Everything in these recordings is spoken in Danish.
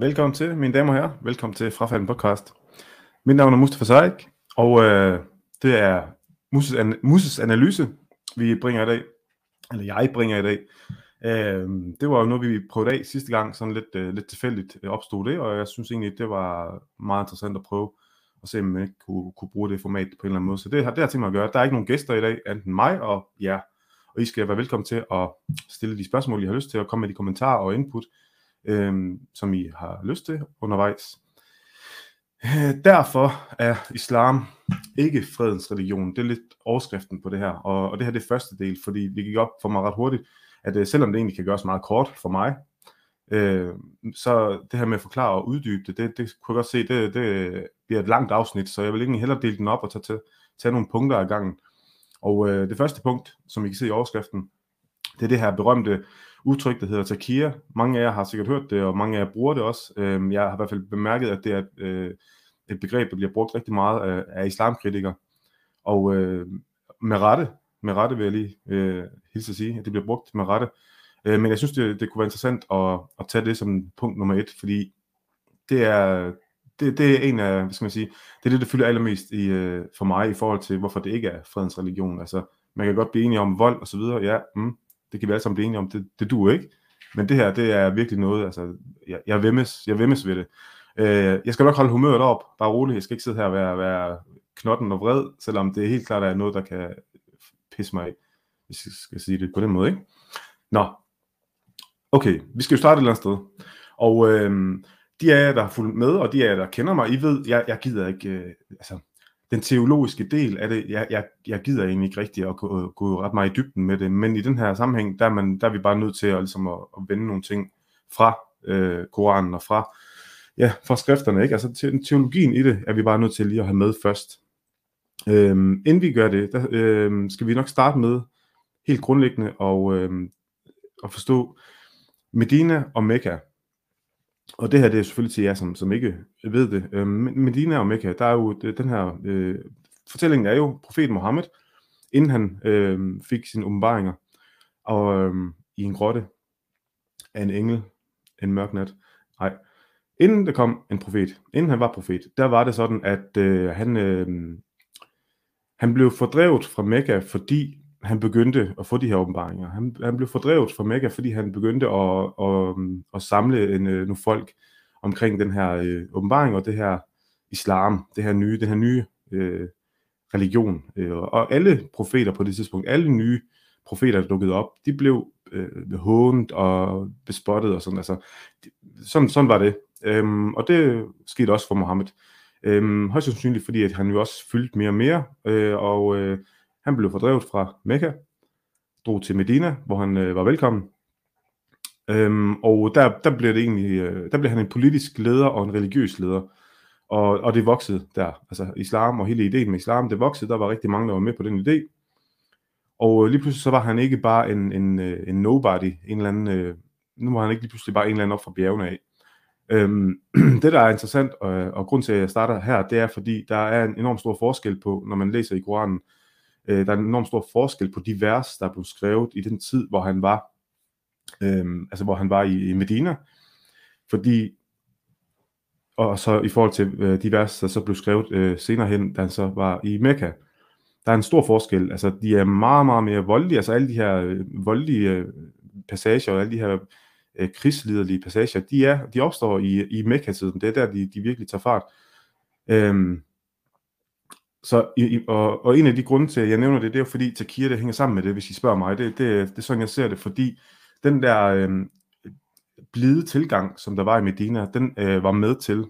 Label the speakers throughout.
Speaker 1: Velkommen til, mine damer og herrer. Velkommen til Frafalden Podcast. Mit navn er Mustafa Saik, og øh, det er Muses, an- Muses analyse, vi bringer i dag. Eller jeg bringer i dag. Øh, det var jo noget, vi prøvede af sidste gang, sådan lidt, øh, lidt tilfældigt øh, opstod det, og jeg synes egentlig, det var meget interessant at prøve at se, om man ikke kunne, kunne bruge det format på en eller anden måde. Så det har, det har tænkt mig at gøre. Der er ikke nogen gæster i dag, enten mig og jer. Og I skal være velkommen til at stille de spørgsmål, I har lyst til, og komme med de kommentarer og input, øh, som I har lyst til undervejs. Øh, derfor er islam ikke fredens religion. Det er lidt overskriften på det her. Og, og det her det er første del, fordi det gik op for mig ret hurtigt, at øh, selvom det egentlig kan gøres meget kort for mig, øh, så det her med at forklare og uddybe det, det, det kunne jeg godt se, det, det bliver et langt afsnit, så jeg vil egentlig hellere dele den op og tage, tage, tage nogle punkter af gangen. Og øh, det første punkt, som I kan se i overskriften, det er det her berømte udtryk, der hedder takia. Mange af jer har sikkert hørt det, og mange af jer bruger det også. Øh, jeg har i hvert fald bemærket, at det er et, øh, et begreb, der bliver brugt rigtig meget af, af islamkritikere. Og øh, med rette, med rette vil jeg lige øh, hilse at sige, at det bliver brugt med rette. Øh, men jeg synes, det, det kunne være interessant at, at tage det som punkt nummer et, fordi det er, det, det er en af, hvad skal man sige, det er det, der fylder allermest i, øh, for mig i forhold til, hvorfor det ikke er fredens religion. Altså, man kan godt blive enige om vold og så videre, ja, mm, det kan vi alle sammen blive enige om, det, det duer ikke. Men det her, det er virkelig noget, altså, jeg, jeg vemmes, jeg vemmes ved det. Øh, jeg skal nok holde humøret op, bare roligt, jeg skal ikke sidde her og være, være knotten og vred, selvom det er helt klart er noget, der kan pisse mig af, hvis jeg skal sige det på den måde, ikke? Nå, okay, vi skal jo starte et eller andet sted. Og øh, de af jer, der har fulgt med, og de af jer, der kender mig, I ved, jeg, jeg gider ikke, øh, altså, den teologiske del af det, jeg, jeg, jeg gider egentlig ikke rigtig at gå, gå ret meget i dybden med det, men i den her sammenhæng, der er, man, der er vi bare nødt til at, ligesom at, at vende nogle ting fra øh, Koranen og fra, ja, fra skrifterne, ikke? Altså te, teologien i det er vi bare nødt til lige at have med først. Øhm, inden vi gør det, der øhm, skal vi nok starte med helt grundlæggende og, øhm, at forstå Medina og Mekka. Og det her det er selvfølgelig til jer, som, som ikke ved det. Øhm, men Medina og Mekka, der er jo den her, øh, fortællingen er jo profeten Mohammed, inden han øh, fik sine åbenbaringer, og øh, i en grotte af en engel, en mørk nat. Nej, inden der kom en profet, inden han var profet, der var det sådan, at øh, han, øh, han blev fordrevet fra Mekka, fordi han begyndte at få de her åbenbaringer. Han, han blev fordrevet fra Mekka, fordi han begyndte at, at, at samle en, øh, nogle folk omkring den her øh, åbenbaring og det her islam, det her nye, den her nye øh, religion. Øh, og alle profeter på det tidspunkt, alle nye profeter, der dukkede op, de blev øh, hånet og bespottet og sådan. Altså, sådan, sådan var det. Øhm, og det skete også for Mohammed. Øhm, højst sandsynligt, fordi at han jo også fyldte mere og mere, øh, og øh, han blev fordrevet fra Mekka, drog til Medina, hvor han øh, var velkommen. Øhm, og der, der, blev det egentlig, øh, der blev han en politisk leder og en religiøs leder. Og, og det voksede der. Altså islam og hele ideen med islam, det voksede. Der var rigtig mange, der var med på den idé. Og øh, lige pludselig så var han ikke bare en, en, øh, en nobody, en eller anden, øh, nu var han ikke lige pludselig bare en eller anden op fra bjergene af. Øhm, det, der er interessant, og, og grund til, at jeg starter her, det er, fordi der er en enorm stor forskel på, når man læser i Koranen, øh, der er en enorm stor forskel på de vers, der blev skrevet i den tid, hvor han var, øh, altså hvor han var i, i Medina, fordi, og så i forhold til øh, de vers, der så blev skrevet øh, senere hen, da han så var i Mekka, der er en stor forskel, altså de er meget, meget mere voldelige, altså alle de her øh, voldelige øh, passager, og alle de her øh, krigsliderlige passager, de, er, de opstår i, i Mekka-tiden. Det er der, de, de virkelig tager fart. Øhm, så, i, og, og en af de grunde til, at jeg nævner det, det er jo fordi Takir, det hænger sammen med det, hvis I spørger mig. Det, det, det er sådan, jeg ser det, fordi den der øh, blide tilgang, som der var i Medina, den øh, var med til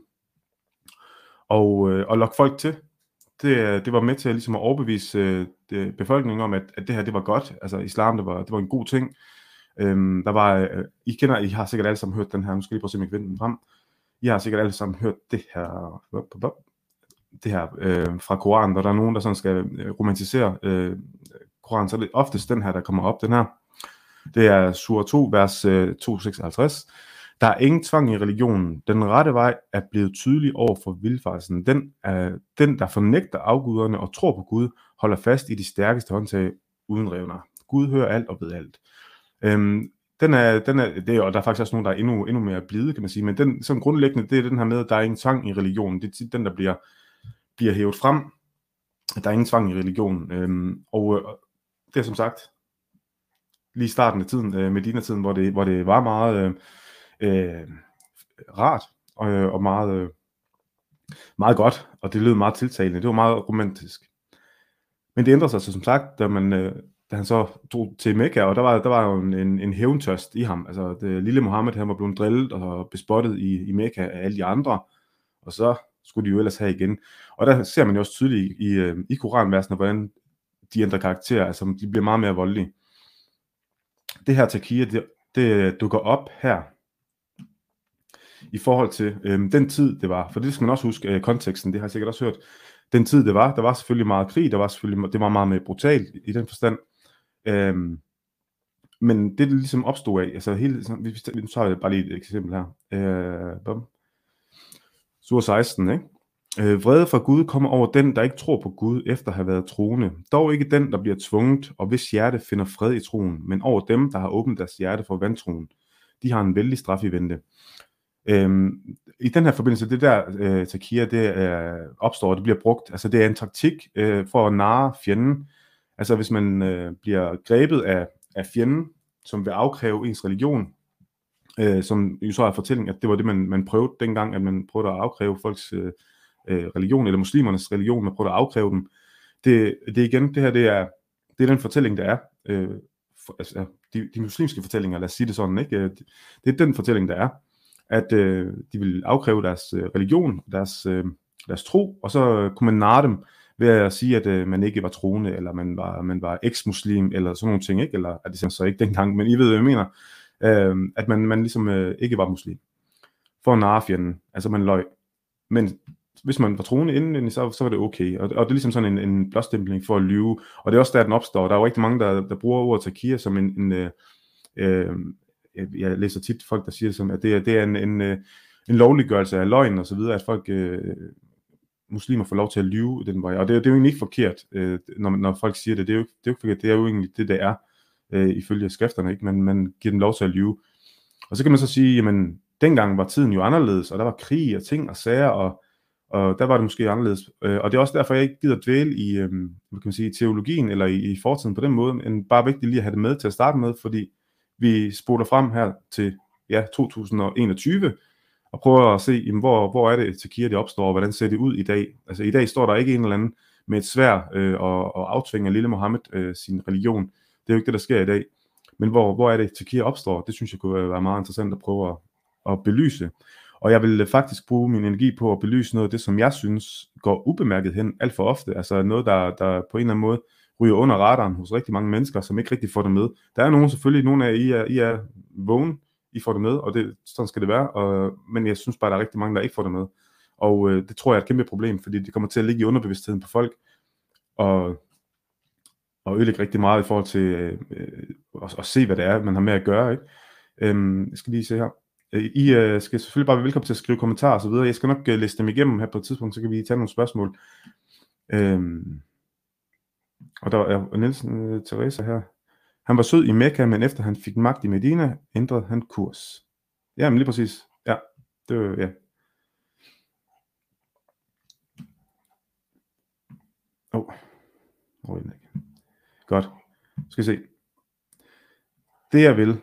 Speaker 1: og, øh, at lokke folk til. Det, det var med til ligesom at overbevise øh, det, befolkningen om, at, at det her det var godt. Altså islam, det var, det var en god ting. Øhm, der var, øh, I kender, I har sikkert alle sammen hørt den her, nu skal jeg lige prøve at se, om jeg kan vende den frem. I har sikkert alle sammen hørt det her, det her øh, fra Koranen, hvor der er nogen, der sådan skal øh, romantisere øh, Koranen, så er det oftest den her, der kommer op, den her. Det er sur 2, vers øh, 256. Der er ingen tvang i religionen. Den rette vej er blevet tydelig over for vilfarelsen. Den, øh, den, der fornægter afguderne og tror på Gud, holder fast i de stærkeste håndtag uden revner. Gud hører alt og ved alt. Øhm, den er, den er, det er, og der er faktisk også nogen, der er endnu, endnu mere blide, kan man sige, men den, som grundlæggende, det er den her med, at der er ingen tvang i religionen. Det er den, der bliver, bliver hævet frem, at der er ingen tvang i religionen. Øhm, og øh, det er som sagt, lige starten af tiden, øh, Medina-tiden, hvor det, hvor det var meget øh, øh, rart og, øh, og meget, øh, meget godt, og det lød meget tiltalende. Det var meget romantisk. Men det ændrede sig så som sagt, da, man, øh, da han så tog til Mekka, og der var, der var jo en, en, en hævntørst i ham. Altså, det lille Mohammed, han var blevet drillet og bespottet i, i Mekka af alle de andre, og så skulle de jo ellers have igen. Og der ser man jo også tydeligt i, i, øh, i koranversene, hvordan de ændrer karakter, altså de bliver meget mere voldelige. Det her takia, det, det øh, dukker op her, i forhold til øhm, den tid, det var. For det skal man også huske, øh, konteksten, det har jeg sikkert også hørt. Den tid, det var, der var selvfølgelig meget krig, der var selvfølgelig, det var meget mere brutalt i den forstand. Øhm, men det, det ligesom opstod af, altså hele, nu tager jeg bare lige et eksempel her. Øh, bum. Sur 16, ikke? Øh, vrede fra Gud kommer over den, der ikke tror på Gud, efter at have været troende. Dog ikke den, der bliver tvunget, og hvis hjerte finder fred i troen, men over dem, der har åbnet deres hjerte for vantroen. De har en vældig straf i vente. Øhm, I den her forbindelse, det der øh, takia, det øh, opstår, det bliver brugt, altså det er en taktik øh, for at narre fjenden. Altså hvis man øh, bliver grebet af, af fjenden, som vil afkræve ens religion, øh, som jo så er fortælling, at det var det, man, man prøvede dengang, at man prøvede at afkræve folks øh, øh religion, eller muslimernes religion, man prøvede at afkræve dem. Det, det igen, det her, det er, det er den fortælling, der er. Øh, for, altså, de, de muslimske fortællinger, lad os sige det sådan, ikke? Øh, det er den fortælling, der er at øh, de vil afkræve deres øh, religion, deres, øh, deres tro, og så kunne man narre dem ved at sige, at øh, man ikke var troende, eller man var, man var eks-muslim, eller sådan nogle ting, ikke? eller at det så ikke dengang, men I ved, hvad jeg mener, øh, at man, man ligesom øh, ikke var muslim. For at narre fjenden, altså man løg. Men hvis man var troende inden, så, så var det okay. Og, og det er ligesom sådan en, en blåstempling for at lyve. Og det er også der, den opstår. Der er jo rigtig mange, der, der bruger ordet takia som en, en, øh, øh jeg, læser tit folk, der siger, som, at det er, det er en, en, øh, en lovliggørelse af løgn og så videre, at folk, øh, muslimer får lov til at lyve den vej. Og det, det er jo egentlig ikke forkert, øh, når, når folk siger det. Det er jo, det er jo ikke forkert. Det er jo egentlig det, det er, øh, ifølge skrifterne. Ikke? Men man giver dem lov til at lyve. Og så kan man så sige, jamen, dengang var tiden jo anderledes, og der var krig og ting og sager, og, og der var det måske anderledes. Øh, og det er også derfor, jeg ikke gider dvæle i, øh, hvad kan man sige, teologien eller i, i fortiden på den måde, men bare vigtigt lige at have det med til at starte med, fordi vi spoler frem her til ja, 2021, og prøver at se, jamen, hvor, hvor er det, Takia det opstår, og hvordan ser det ud i dag. Altså i dag står der ikke en eller anden med et svær øh, og, og aftvinger lille Mohammed øh, sin religion. Det er jo ikke det, der sker i dag. Men hvor, hvor er det, Takia opstår? Det synes jeg kunne være meget interessant at prøve at, at belyse. Og jeg vil faktisk bruge min energi på at belyse noget af det, som jeg synes går ubemærket hen alt for ofte. Altså noget, der, der på en eller anden måde ryger under radaren hos rigtig mange mennesker, som ikke rigtig får det med. Der er nogen selvfølgelig, nogle af I er, I er vågen, I får det med, og det, sådan skal det være, og, men jeg synes bare, der er rigtig mange, der ikke får det med. Og øh, det tror jeg er et kæmpe problem, fordi det kommer til at ligge i underbevidstheden på folk, og, og ødelægge rigtig meget i forhold til øh, øh, at, at se, hvad det er, man har med at gøre. Ikke? Øhm, jeg skal lige se her. Øh, I øh, skal selvfølgelig bare være velkommen til at skrive kommentarer og så videre. Jeg skal nok øh, læse dem igennem her på et tidspunkt, så kan vi tage nogle spørgsmål. Øhm, og der er Nielsen øh, Teresa her. Han var sød i Mekka, men efter han fik magt i Medina, ændrede han kurs. Ja, men lige præcis. Ja, det var, ja. Åh, oh. oh, Godt. Skal se. Det jeg vil,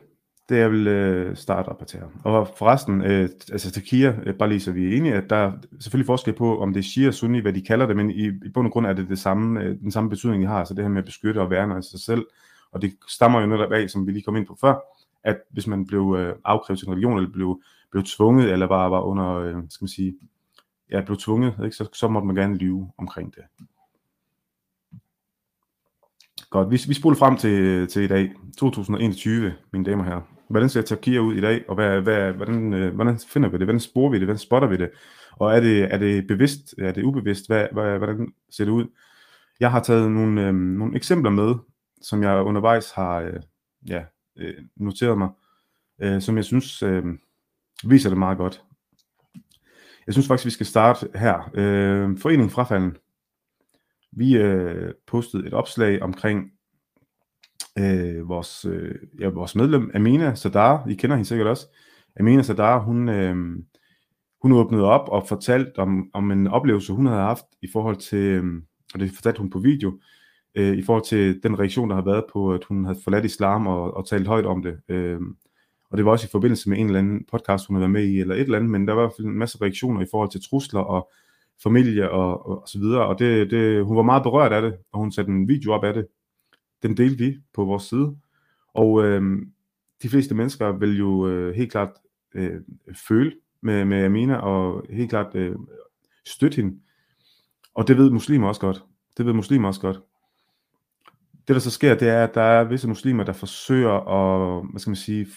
Speaker 1: det jeg vil øh, starte op her. Og forresten, øh, altså Takia, øh, bare lige så vi er enige, at der er selvfølgelig forskel på, om det er Shia og Sunni, hvad de kalder det, men i, i bund og grund er det, det samme, øh, den samme betydning, de har, altså det her med at beskytte og værne af sig selv. Og det stammer jo netop af, som vi lige kom ind på før, at hvis man blev øh, afkrævet en religion, eller blev, blev tvunget, eller bare var under, øh, skal man sige, ja, blev tvunget, ikke? Så, så måtte man gerne lyve omkring det. Godt, vi, vi spoler frem til, til i dag, 2021, mine damer og herrer. Hvordan ser Tyrkiet ud i dag, og hvad, hvad, hvordan, øh, hvordan finder vi det? Hvordan sporer vi det? Hvordan spotter vi det? Og er det, er det bevidst? Er det ubevidst? Hvad, hvad, hvordan ser det ud? Jeg har taget nogle, øh, nogle eksempler med, som jeg undervejs har øh, ja, øh, noteret mig, øh, som jeg synes øh, viser det meget godt. Jeg synes faktisk, vi skal starte her. Øh, Foreningen Frafalden. Vi øh, postede et opslag omkring øh, vores, øh, ja, vores medlem Amina Sadar, I kender hende sikkert også. Amina Sadar, hun, øh, hun åbnede op og fortalte om, om en oplevelse, hun havde haft i forhold til, øh, og det fortalte hun på video, øh, i forhold til den reaktion, der har været på, at hun havde forladt islam og, og talt højt om det. Øh, og det var også i forbindelse med en eller anden podcast, hun havde været med i, eller et eller andet, men der var i hvert fald en masse reaktioner i forhold til trusler og familie og, og, og så videre, og det, det, hun var meget berørt af det, og hun satte en video op af det. Den delte vi på vores side, og øh, de fleste mennesker vil jo øh, helt klart øh, føle med, med Amina, og helt klart øh, støtte hende. Og det ved muslimer også godt. Det ved muslimer også godt. Det der så sker, det er, at der er visse muslimer, der forsøger at, hvad skal man sige,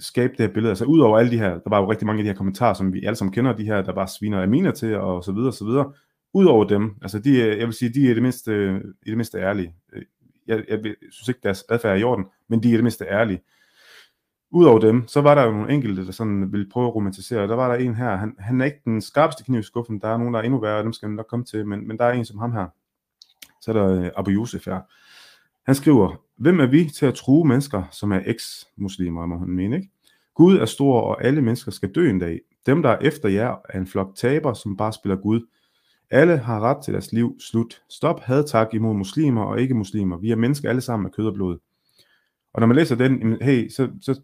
Speaker 1: skabe det her billede. Altså udover alle de her, der var jo rigtig mange af de her kommentarer, som vi alle sammen kender, de her, der bare sviner Amina til, og så videre, og så videre. Udover dem, altså de, øh, jeg vil sige, de er det mindste, øh, i det mindste ærlige. Øh, jeg, jeg synes ikke, deres adfærd er i orden, men de er det mindste ærlige. Udover dem, så var der jo nogle enkelte, der sådan ville prøve at romantisere. Der var der en her, han, han er ikke den skarpeste kniv i skuffen, der er nogen, der er endnu værre, dem skal man nok komme til, men, men der er en som ham her. Så er der øh, Abu Yusuf her. Han skriver, hvem er vi til at true mennesker, som er eks-muslimer, må han mene, ikke? Gud er stor, og alle mennesker skal dø en dag. Dem, der er efter jer, er en flok taber, som bare spiller Gud. Alle har ret til deres liv. Slut. Stop had tak imod muslimer og ikke muslimer. Vi er mennesker alle sammen af kød og blod. Og når man læser den, hey, så, så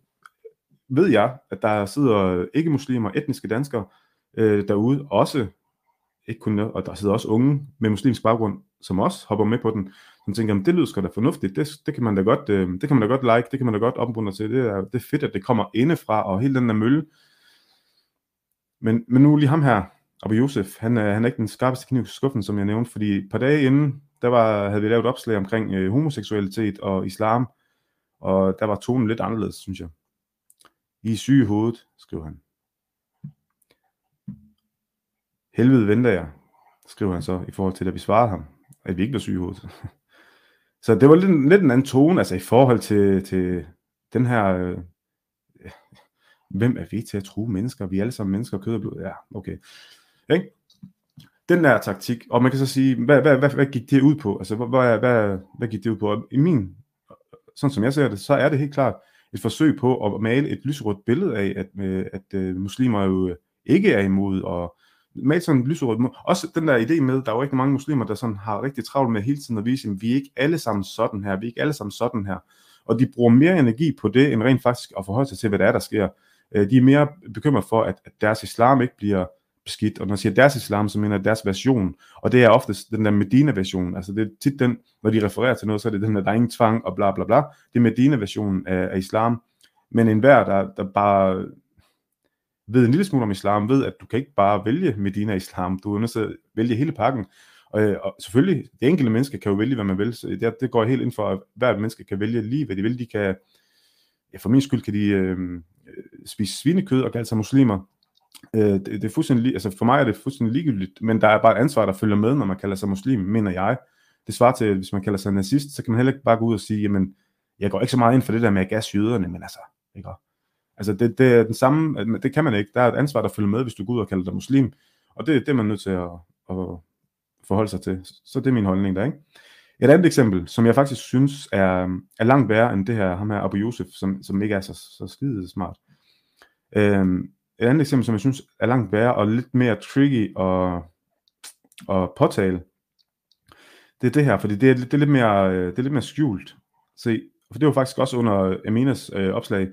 Speaker 1: ved jeg, at der sidder ikke-muslimer, etniske danskere øh, derude, også ikke kun, og der sidder også unge med muslimsk baggrund, som også hopper med på den, som tænker, det lyder sgu da fornuftigt, det, det, kan man da godt, øh, det kan man da godt like, det kan man da godt opmuntre til, det er, det er fedt, at det kommer indefra, og hele den der mølle. Men, men nu lige ham her, Abu Josef, han øh, han er ikke den skarpeste kniv i skuffen, som jeg nævnte, fordi et par dage inden, der var, havde vi lavet et opslag omkring øh, homoseksualitet og islam, og der var tonen lidt anderledes, synes jeg. I er syge i hovedet, skriver han. Helvede venter jeg, skriver han så, i forhold til, at vi svarede ham, at vi ikke var syge i hovedet. så det var lidt, lidt en anden tone, altså i forhold til, til den her, øh, hvem er vi til at true mennesker? Vi er alle sammen mennesker, kød og blod. Ja, okay. Ikke? Den der taktik, og man kan så sige, hvad, hvad, hvad, hvad gik det ud på? Altså, hvad, hvad, hvad, hvad gik det ud på? I min, sådan som jeg ser det, så er det helt klart et forsøg på at male et lyserødt billede af, at, øh, at, at muslimer jo ikke er imod og male sådan en lyserød Også den der idé med, der er jo rigtig mange muslimer, der sådan har rigtig travlt med hele tiden at vise, at vi er ikke alle sammen sådan her, vi er ikke alle sammen sådan her. Og de bruger mere energi på det, end rent faktisk at forholde sig til, hvad der er, der sker. Øh, de er mere bekymret for, at deres islam ikke bliver beskidt. Og når jeg siger deres islam, så mener jeg deres version. Og det er ofte den der Medina-version. Altså det er tit den, når de refererer til noget, så er det den der, der er ingen tvang og bla bla bla. Det er Medina-versionen af, af islam. Men enhver, der, der bare ved en lille smule om islam, ved, at du kan ikke bare vælge Medina islam, du er nødt til at vælge hele pakken. Og, øh, og selvfølgelig, det enkelte menneske kan jo vælge, hvad man vil. Så det, det går helt ind for, at hvert menneske kan vælge lige, hvad de vil. De kan, ja, for min skyld kan de øh, øh spise svinekød og kalde sig muslimer. Øh, det, det er fuldstændig, altså for mig er det fuldstændig ligegyldigt, men der er bare et ansvar, der følger med, når man kalder sig muslim, mener jeg. Det svarer til, at hvis man kalder sig nazist, så kan man heller ikke bare gå ud og sige, jamen, jeg går ikke så meget ind for det der med at gas jøderne, men altså, ikke? Altså det, det er den samme, det kan man ikke. Der er et ansvar, der følger med, hvis du går ud og kalder dig muslim. Og det, det er man nødt til at, at forholde sig til. Så det er min holdning der, ikke? Et andet eksempel, som jeg faktisk synes er, er langt værre end det her, ham her Abu Yusuf, som, som ikke er så, så skide smart. Øhm, et andet eksempel, som jeg synes er langt værre og lidt mere tricky at, at påtale, det er det her, fordi det er, det er, lidt, mere, øh, det er lidt mere skjult. Se, for det var faktisk også under Aminas øh, opslag,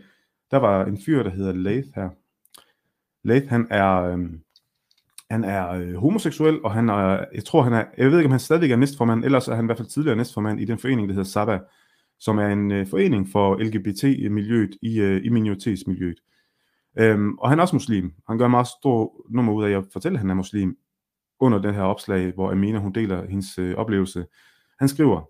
Speaker 1: der var en fyr, der hedder Lath her. Lath, han er, øh, han er øh, homoseksuel, og han er, jeg tror, han er, jeg ved ikke, om han stadig er næstformand, ellers er han i hvert fald tidligere næstformand i den forening, der hedder Saba, som er en øh, forening for LGBT-miljøet i, øh, i minoritetsmiljøet. Øhm, og han er også muslim. Han gør meget stor nummer ud af at fortælle, at han er muslim, under den her opslag, hvor Amina hun deler hendes øh, oplevelse. Han skriver,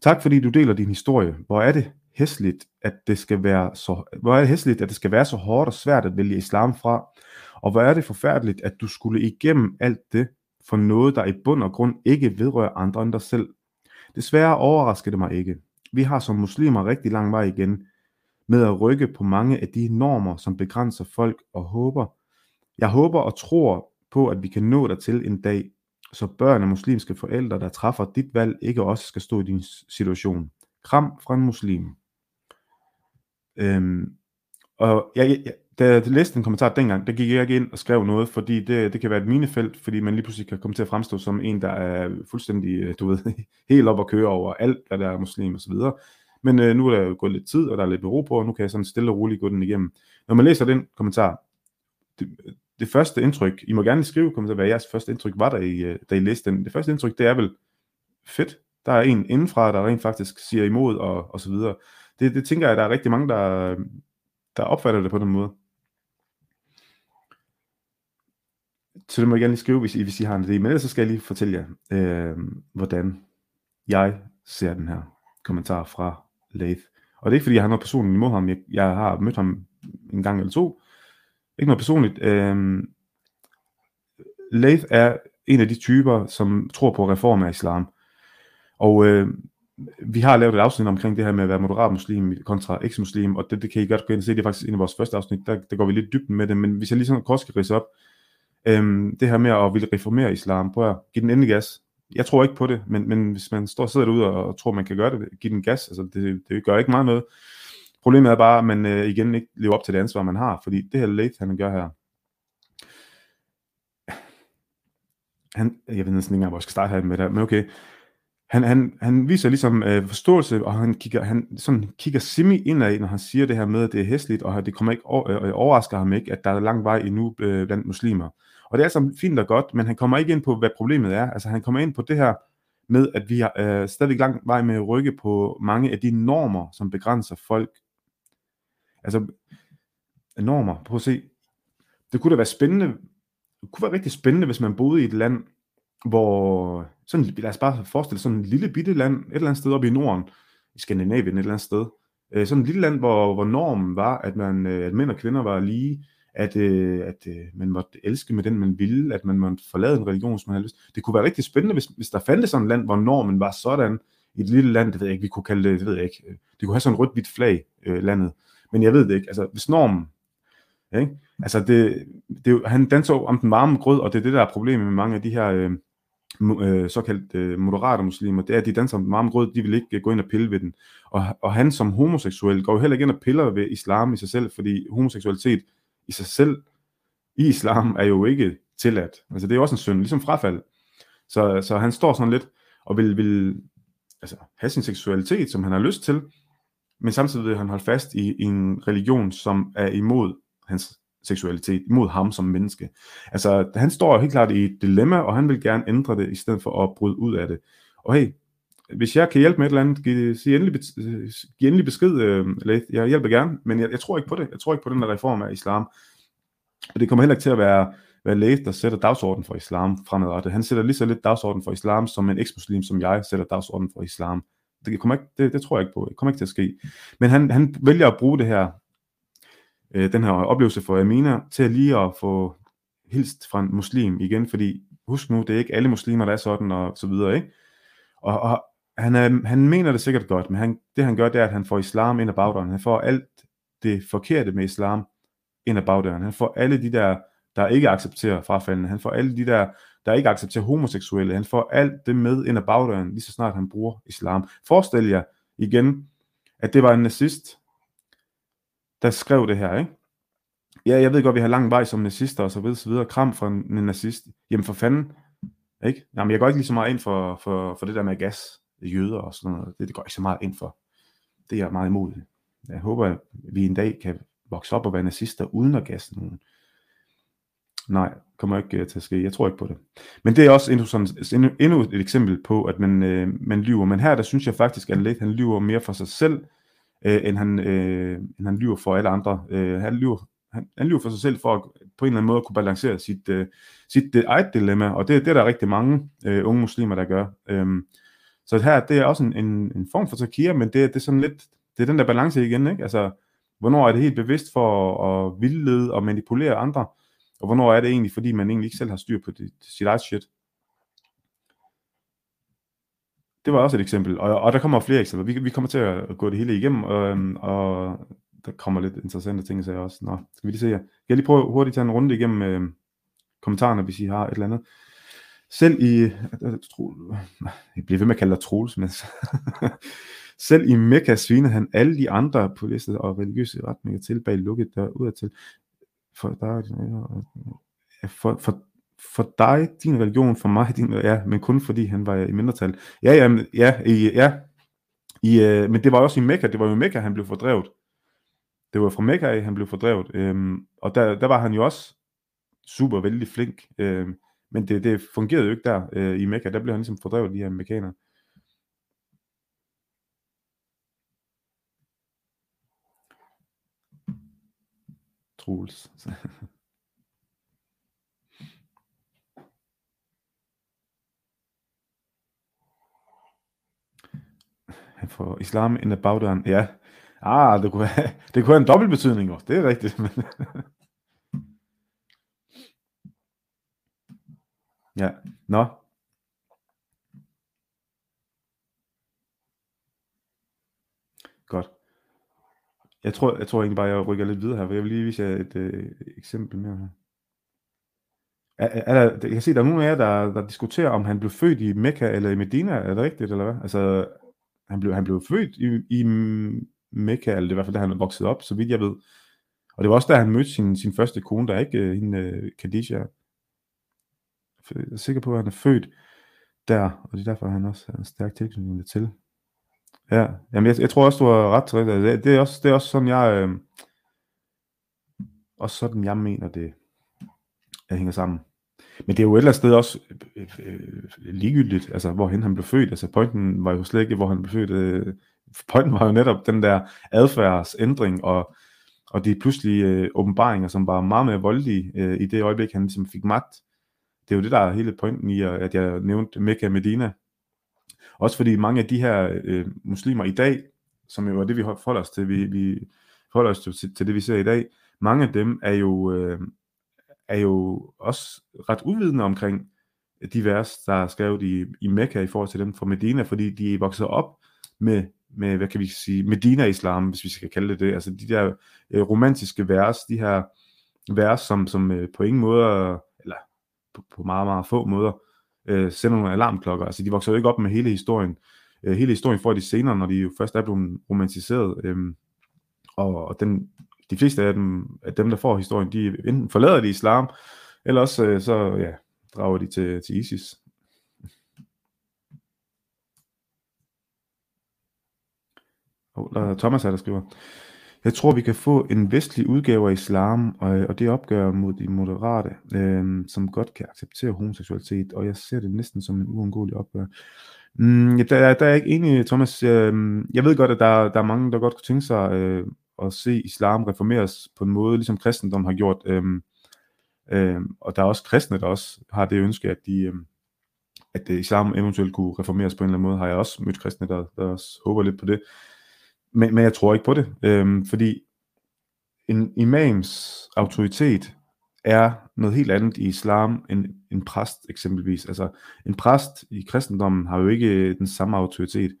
Speaker 1: Tak fordi du deler din historie. Hvor er det hæsligt, at det skal være så, hvor er det hæsligt, at det skal være så hårdt og svært at vælge islam fra, og hvor er det forfærdeligt, at du skulle igennem alt det for noget, der i bund og grund ikke vedrører andre end dig selv. Desværre overrasker det mig ikke. Vi har som muslimer rigtig lang vej igen med at rykke på mange af de normer, som begrænser folk og håber. Jeg håber og tror på, at vi kan nå dertil en dag, så børn af muslimske forældre, der træffer dit valg, ikke også skal stå i din situation. Kram fra en muslim. Øhm, og jeg, jeg, da jeg læste en kommentar dengang, der gik jeg ikke ind og skrev noget, fordi det, det kan være et minefelt, fordi man lige pludselig kan komme til at fremstå som en, der er fuldstændig, øh, du ved, helt op og køre over alt, hvad der er muslim og så videre. Men øh, nu er der jo gået lidt tid, og der er lidt bero på, og nu kan jeg sådan stille og roligt gå den igennem. Når man læser den kommentar, det, det første indtryk, I må gerne skrive kommentar, hvad jeres første indtryk var, da I, øh, da I læste den. Det første indtryk, det er vel fedt. Der er en indenfra, der rent faktisk siger imod, og, og så videre. Det, det tænker jeg, der er rigtig mange, der, der opfatter det på den måde. Så det må jeg gerne lige skrive, hvis I, hvis I har en idé. Men ellers så skal jeg lige fortælle jer, øh, hvordan jeg ser den her kommentar fra Lath. Og det er ikke fordi, jeg har noget personligt imod ham. Jeg, jeg har mødt ham en gang eller to. Ikke noget personligt. Øh, Lath er en af de typer, som tror på reform af islam. Og øh, vi har lavet et afsnit omkring det her med at være moderat muslim kontra eks-muslim, og det, det kan I godt gå ind og se, det er faktisk en af vores første afsnit, der, der går vi lidt dybden med det, men hvis jeg lige sådan kort skal rise op, øhm, det her med at ville reformere islam, prøv at give den endelig gas. Jeg tror ikke på det, men, men hvis man står og sidder derude og, og tror, man kan gøre det, give den gas, altså det, det gør ikke meget noget. Problemet er bare, at man øh, igen ikke lever op til det ansvar, man har, fordi det her late, han gør her, han, jeg ved næsten ikke engang, hvor jeg skal starte her med det, men okay, han, han, han viser ligesom øh, forståelse, og han kigger, han sådan kigger semi indad, når han siger det her med, at det er hæsligt, og det kommer ikke over, øh, overrasker ham ikke, at der er lang vej endnu øh, blandt muslimer. Og det er altså fint og godt, men han kommer ikke ind på, hvad problemet er. Altså han kommer ind på det her med, at vi har øh, stadig lang vej med at rykke på mange af de normer, som begrænser folk. Altså normer, prøv at se. Det kunne da være spændende, det kunne være rigtig spændende, hvis man boede i et land, hvor, sådan, lad os bare forestille sådan et lille bitte land, et eller andet sted oppe i Norden, i Skandinavien et eller andet sted, øh, sådan et lille land, hvor, hvor normen var, at, man, øh, at mænd og kvinder var lige, at, øh, at øh, man måtte elske med den, man ville, at man måtte forlade en religion, som man havde lyst. Det kunne være rigtig spændende, hvis, hvis der fandtes sådan et land, hvor normen var sådan, i et lille land, det ved jeg ikke, vi kunne kalde det, det ved jeg ikke, øh, det kunne have sådan et rødt-hvidt flag, øh, landet, men jeg ved det ikke, altså hvis normen, ikke? altså det, det, han danser om den varme grød, og det er det, der er problemet med mange af de her, øh, øh, såkaldt øh, moderate muslimer, det er, at de danser meget rød, de vil ikke øh, gå ind og pille ved den. Og, og han som homoseksuel går jo heller ikke ind og piller ved islam i sig selv, fordi homoseksualitet i sig selv i islam er jo ikke tilladt. Altså det er jo også en synd, ligesom frafald. Så, så han står sådan lidt og vil, vil altså, have sin seksualitet, som han har lyst til, men samtidig vil han holde fast i, i en religion, som er imod hans seksualitet imod ham som menneske. Altså, han står helt klart i et dilemma, og han vil gerne ændre det, i stedet for at bryde ud af det. Og hey, hvis jeg kan hjælpe med et eller andet, giv, sig endelig, giv endelig besked, øh, eller Jeg hjælper gerne, men jeg, jeg tror ikke på det. Jeg tror ikke på den der reform af islam. Og det kommer heller ikke til at være, være Leith, der sætter dagsordenen for islam fremadrettet. Han sætter lige så lidt dagsordenen for islam, som en eksmuslim som jeg sætter dagsordenen for islam. Det, kommer ikke, det, det tror jeg ikke på. Det kommer ikke til at ske. Men han, han vælger at bruge det her øh, den her oplevelse for Amina til lige at få hilst fra en muslim igen, fordi husk nu, det er ikke alle muslimer, der er sådan og så videre, ikke? Og, og han, er, han mener det sikkert godt, men han, det han gør, det er, at han får islam ind ad bagdøren. Han får alt det forkerte med islam ind ad bagdøren. Han får alle de der, der ikke accepterer frafaldene. Han får alle de der, der ikke accepterer homoseksuelle. Han får alt det med ind ad bagdøren, lige så snart han bruger islam. Forestil jer igen, at det var en nazist, der skrev det her, ikke? Ja, jeg ved godt, vi har lang vej som nazister og så videre, så videre. Kram fra en, en nazist. Jamen for fanden, ikke? Jamen, jeg går ikke lige så meget ind for, for, for det der med gas, jøder og sådan noget. Det, det går ikke så meget ind for. Det er jeg meget imod. Jeg håber, at vi en dag kan vokse op og være nazister uden at gasse nogen. Nej, kommer ikke øh, til at ske. Jeg tror ikke på det. Men det er også endnu, sådan, endnu, et eksempel på, at man, øh, man lyver. Men her, der synes jeg faktisk, at han lyver mere for sig selv, øh, end, han, øh, end han lyver for alle andre. Øh, han, lyver, han, han lyver for sig selv for at på en eller anden måde at kunne balancere sit, øh, sit øh, eget dilemma, og det, det er der rigtig mange øh, unge muslimer, der gør. Øh, så her, det er også en, en, en form for takia, men det, det er sådan lidt, det er den der balance igen, ikke? Altså, hvornår er det helt bevidst for at vildlede og manipulere andre, og hvornår er det egentlig, fordi man egentlig ikke selv har styr på det, sit eget shit. Det var også et eksempel, og, og der kommer flere eksempler. Vi, vi kommer til at gå det hele igennem, og, øhm, og der kommer lidt interessante ting, så jeg også. Nå, skal vi lige se her. Jeg lige prøve hurtigt tage en runde igennem øh, kommentarerne, hvis I har et eller andet. Selv i, øh, øh, jeg bliver ved med at kalde dig Troels, men Selv i Mekka svinede han alle de andre politiske og religiøse retninger til bag lukket der udadtil. For der, øh, for, for, for dig, din religion, for mig, din, ja, men kun fordi han var i mindretal. Ja, ja, ja, i, ja, i, øh, men det var også i Mekka, det var jo i Mekka, han blev fordrevet. Det var fra Mekka han blev fordrevet. Øhm, og der, der var han jo også super vældig flink. Øhm, men det, det fungerede jo ikke der øh, i Mekka. Der blev han ligesom fordrevet, de her amerikanere. Troels. Han får islam in the bagdøren. Ja. Ah, det kunne, have, det kunne have en dobbelt betydning også. Det er rigtigt. Men ja. Nå. Godt. Jeg tror, jeg tror egentlig bare, jeg rykker lidt videre her, for jeg vil lige vise jer et øh, eksempel mere her. Er, er der, jeg kan se, der er nogen af jer, der, der diskuterer, om han blev født i Mekka eller i Medina. Er det rigtigt, eller hvad? Altså, han blev, han blev født i, i Mekka, eller det er i hvert fald da han voksede op, så vidt jeg ved. Og det var også der, han mødte sin, sin første kone, der er ikke øh, hende, øh, Khadija. Jeg er sikker på, at han er født der, og det er derfor, han også har en stærk tilknytning til. Ja, jamen jeg, jeg tror også, du har ret til det. Det er også, det er også sådan, jeg... Øh, også sådan, jeg mener, det jeg hænger sammen. Men det er jo et eller andet sted også øh, øh, øh, ligegyldigt, altså hvorhen han blev født. Altså pointen var jo slet ikke, hvor han blev født. Øh, pointen var jo netop den der adfærdsændring og, og de pludselige øh, åbenbaringer, som var meget mere voldelige øh, i det øjeblik, han ligesom fik magt. Det er jo det, der er hele pointen i, at jeg nævnte Mekka Medina. Også fordi mange af de her øh, muslimer i dag, som jo er det, vi forholder os til, vi, vi forholder os til, til det, vi ser i dag, mange af dem er jo, øh, er jo også ret uvidende omkring de vers, der er skrevet i, i Mekka i forhold til dem fra Medina, fordi de er vokset op med, med hvad kan vi sige, Medina-islam, hvis vi skal kalde det det, altså de der øh, romantiske vers, de her vers, som, som øh, på ingen måde, eller på, på meget, meget få måder, øh, sender nogle alarmklokker, altså de vokser jo ikke op med hele historien, øh, hele historien får de senere, når de jo først er blevet romantiseret, øh, og, og den, de fleste af dem, af dem, der får historien, de enten forlader de islam, eller også øh, så ja, drager de til, til ISIS. Oh, der er Thomas her, der skriver, jeg tror, vi kan få en vestlig udgave af islam, og, og det opgør mod de moderate, øh, som godt kan acceptere homoseksualitet, og jeg ser det næsten som en uundgåelig opgør. Mm, der, der er jeg ikke enig, Thomas. Øh, jeg ved godt, at der, der er mange, der godt kunne tænke sig øh, at se islam reformeres på en måde, ligesom kristendom har gjort. Øhm, øhm, og der er også kristne, der også har det ønske, at de, øhm, at øh, islam eventuelt kunne reformeres på en eller anden måde, har jeg også mødt kristne, der, der også håber lidt på det. Men, men jeg tror ikke på det, øhm, fordi en imams autoritet er noget helt andet i islam end en præst eksempelvis. Altså en præst i kristendommen har jo ikke øh, den samme autoritet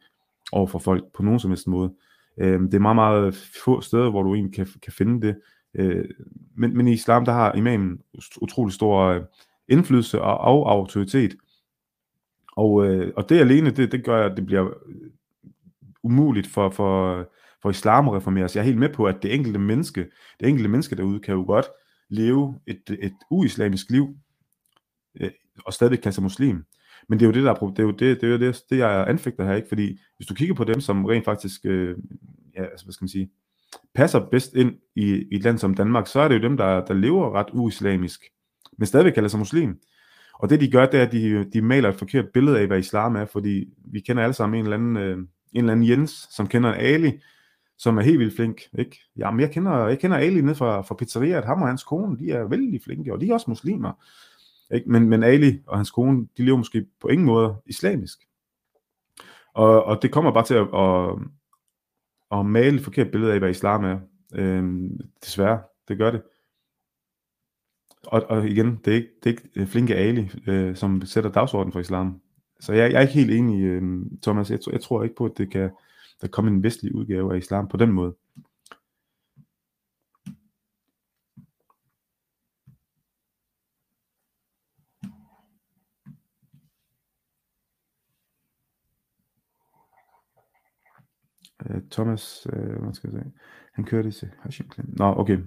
Speaker 1: over for folk på nogen som helst måde. Øh, det er meget, meget få steder, hvor du egentlig kan, kan finde det. Øh, men, men i islam, der har imamen utrolig stor øh, indflydelse og, og autoritet. Og, øh, og det alene, det, det gør, at det bliver øh, umuligt for, for, for islam at reformeres. Jeg er helt med på, at det enkelte menneske, det enkelte menneske derude, kan jo godt leve et, et uislamisk liv, øh, og stadig kalde sig muslim. Men det er jo det, der er, det er jo det, det, er jo det, det, jeg anfægter her, ikke? Fordi hvis du kigger på dem, som rent faktisk, øh, ja, altså, hvad skal man sige, passer bedst ind i, i et land som Danmark, så er det jo dem, der, der lever ret uislamisk, men stadigvæk kalder sig muslim. Og det de gør, det er, at de, de maler et forkert billede af, hvad islam er, fordi vi kender alle sammen en eller anden, øh, en eller anden Jens, som kender en Ali, som er helt vildt flink. Ikke? Jamen, jeg kender, jeg kender Ali ned fra, fra pizzeriet, ham og hans kone, de er vældig flinke, og de er også muslimer. Ikke? Men, men Ali og hans kone, de lever måske på ingen måde islamisk. Og, og det kommer bare til at, at, at male et forkert billede af, hvad islam er. Øhm, desværre, det gør det. Og, og igen, det er ikke, det er ikke øh, flinke Ali, øh, som sætter dagsordenen for islam. Så jeg, jeg er ikke helt enig, øh, Thomas. Jeg, jeg tror ikke på, at det kan der komme en vestlig udgave af islam på den måde. Øh, Thomas, øh, hvad skal jeg sige? Han kørte til Hashim Klan. Nå, okay.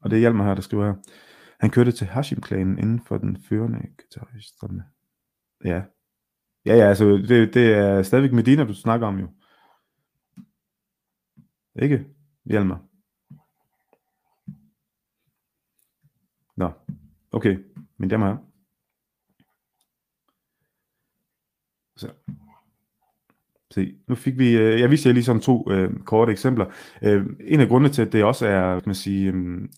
Speaker 1: Og det er Hjalmar her, der skriver her. Han kørte til Hashim-klanen inden for den førende guitarist. Ja. Ja, ja, altså det, det er stadigvæk Medina, du snakker om jo. Ikke, Hjalmar? Nå, okay. Men det her. Så. Se, nu fik vi, øh, jeg viste jer lige sådan to øh, korte eksempler. Øh, en af grundene til, at det også er, kan man sige, øh,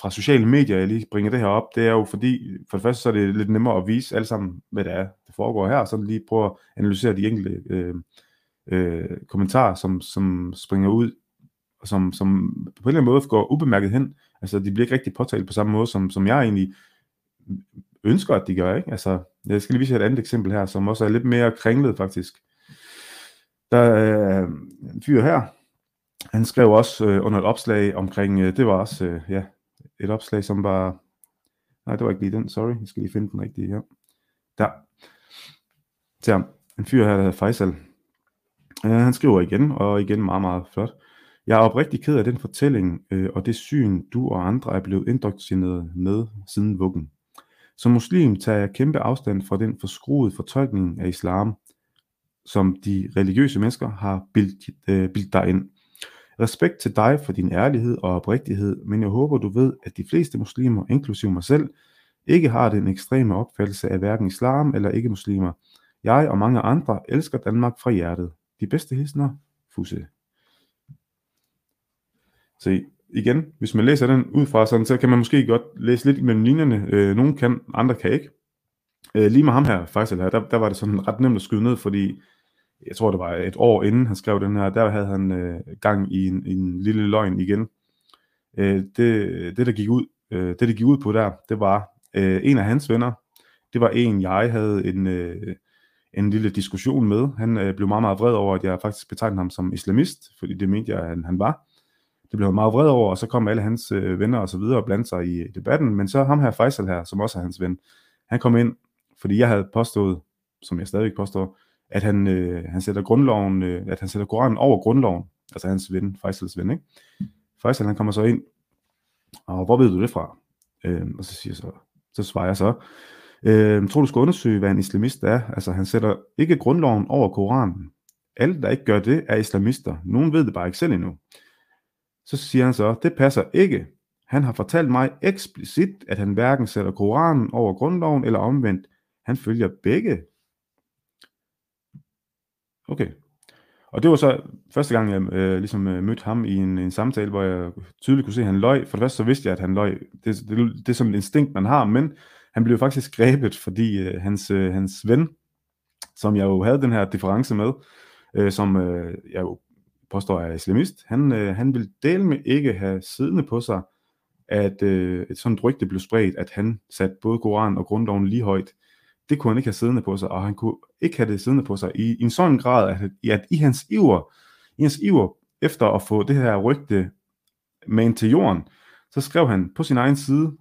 Speaker 1: fra sociale medier, jeg lige bringer det her op, det er jo fordi, for det første så er det lidt nemmere at vise alle sammen, hvad det er, der foregår her, og så lige prøve at analysere de enkelte øh, øh, kommentarer, som, som springer ud, og som, som på en eller anden måde går ubemærket hen. Altså, de bliver ikke rigtig påtalt på samme måde, som, som jeg egentlig ønsker, at de gør, ikke? Altså, jeg skal lige vise et andet eksempel her, som også er lidt mere kringlet, faktisk. Der er en fyr her, han skrev også øh, under et opslag omkring, øh, det var også, øh, ja, et opslag, som var... Nej, det var ikke lige den, sorry. Jeg skal lige finde den rigtige her. Der. Så en fyr her, der hedder Faisal. Øh, han skriver igen, og igen meget, meget flot. Jeg er oprigtig ked af den fortælling øh, og det syn, du og andre er blevet indoktrineret med siden vuggen. Som muslim tager jeg kæmpe afstand fra den forskruede fortolkning af islam, som de religiøse mennesker har bildt, øh, bildt dig ind. Respekt til dig for din ærlighed og oprigtighed, men jeg håber du ved, at de fleste muslimer, inklusive mig selv, ikke har den ekstreme opfattelse af hverken islam eller ikke-muslimer. Jeg og mange andre elsker Danmark fra hjertet. De bedste hilsner, Fusse. Se, igen, hvis man læser den ud fra sådan, så kan man måske godt læse lidt mellem linjerne. Øh, nogle kan, andre kan ikke. Øh, lige med ham her, Faisal her, der, der var det sådan ret nemt at skyde ned, fordi jeg tror det var et år inden han skrev den her, der havde han øh, gang i en, en lille løgn igen. Øh, det, det, der gik ud, øh, det, der gik ud på der, det var øh, en af hans venner, det var en, jeg havde en, øh, en lille diskussion med. Han øh, blev meget, meget vred over, at jeg faktisk betegnede ham som islamist, fordi det mente jeg, at han, han var. Det blev han meget vred over, og så kom alle hans øh, venner og så videre og blandte sig i debatten. Men så ham her, Faisal her, som også er hans ven, han kom ind, fordi jeg havde påstået, som jeg stadig påstår, at han, øh, han sætter grundloven, øh, at han sætter Koranen over grundloven, altså hans ven, Faisals ven, ikke? Faisal, han kommer så ind, og hvor ved du det fra? Øh, og så siger så, så svarer jeg så, øh, tror du skal undersøge, hvad en islamist er? Altså, han sætter ikke grundloven over Koranen. Alle, der ikke gør det, er islamister. Nogen ved det bare ikke selv endnu. Så siger han så, det passer ikke. Han har fortalt mig eksplicit, at han hverken sætter Koranen over grundloven eller omvendt. Han følger begge Okay. Og det var så første gang, jeg øh, ligesom øh, mødte ham i en, en samtale, hvor jeg tydeligt kunne se, at han løg. For det første så vidste jeg, at han løg. Det, det, det er som et instinkt, man har, men han blev faktisk grebet, fordi øh, hans, øh, hans ven, som jeg jo havde den her difference med, øh, som øh, jeg jo påstår er islamist, han, øh, han ville dele med ikke have siddende på sig, at øh, et sådan rygte blev spredt, at han satte både Koran og grundloven lige højt det kunne han ikke have siddende på sig, og han kunne ikke have det siddende på sig i, i en sådan grad, at, at i hans iver, i hans iver efter at få det her rygte med til jorden, så skrev han på sin egen side,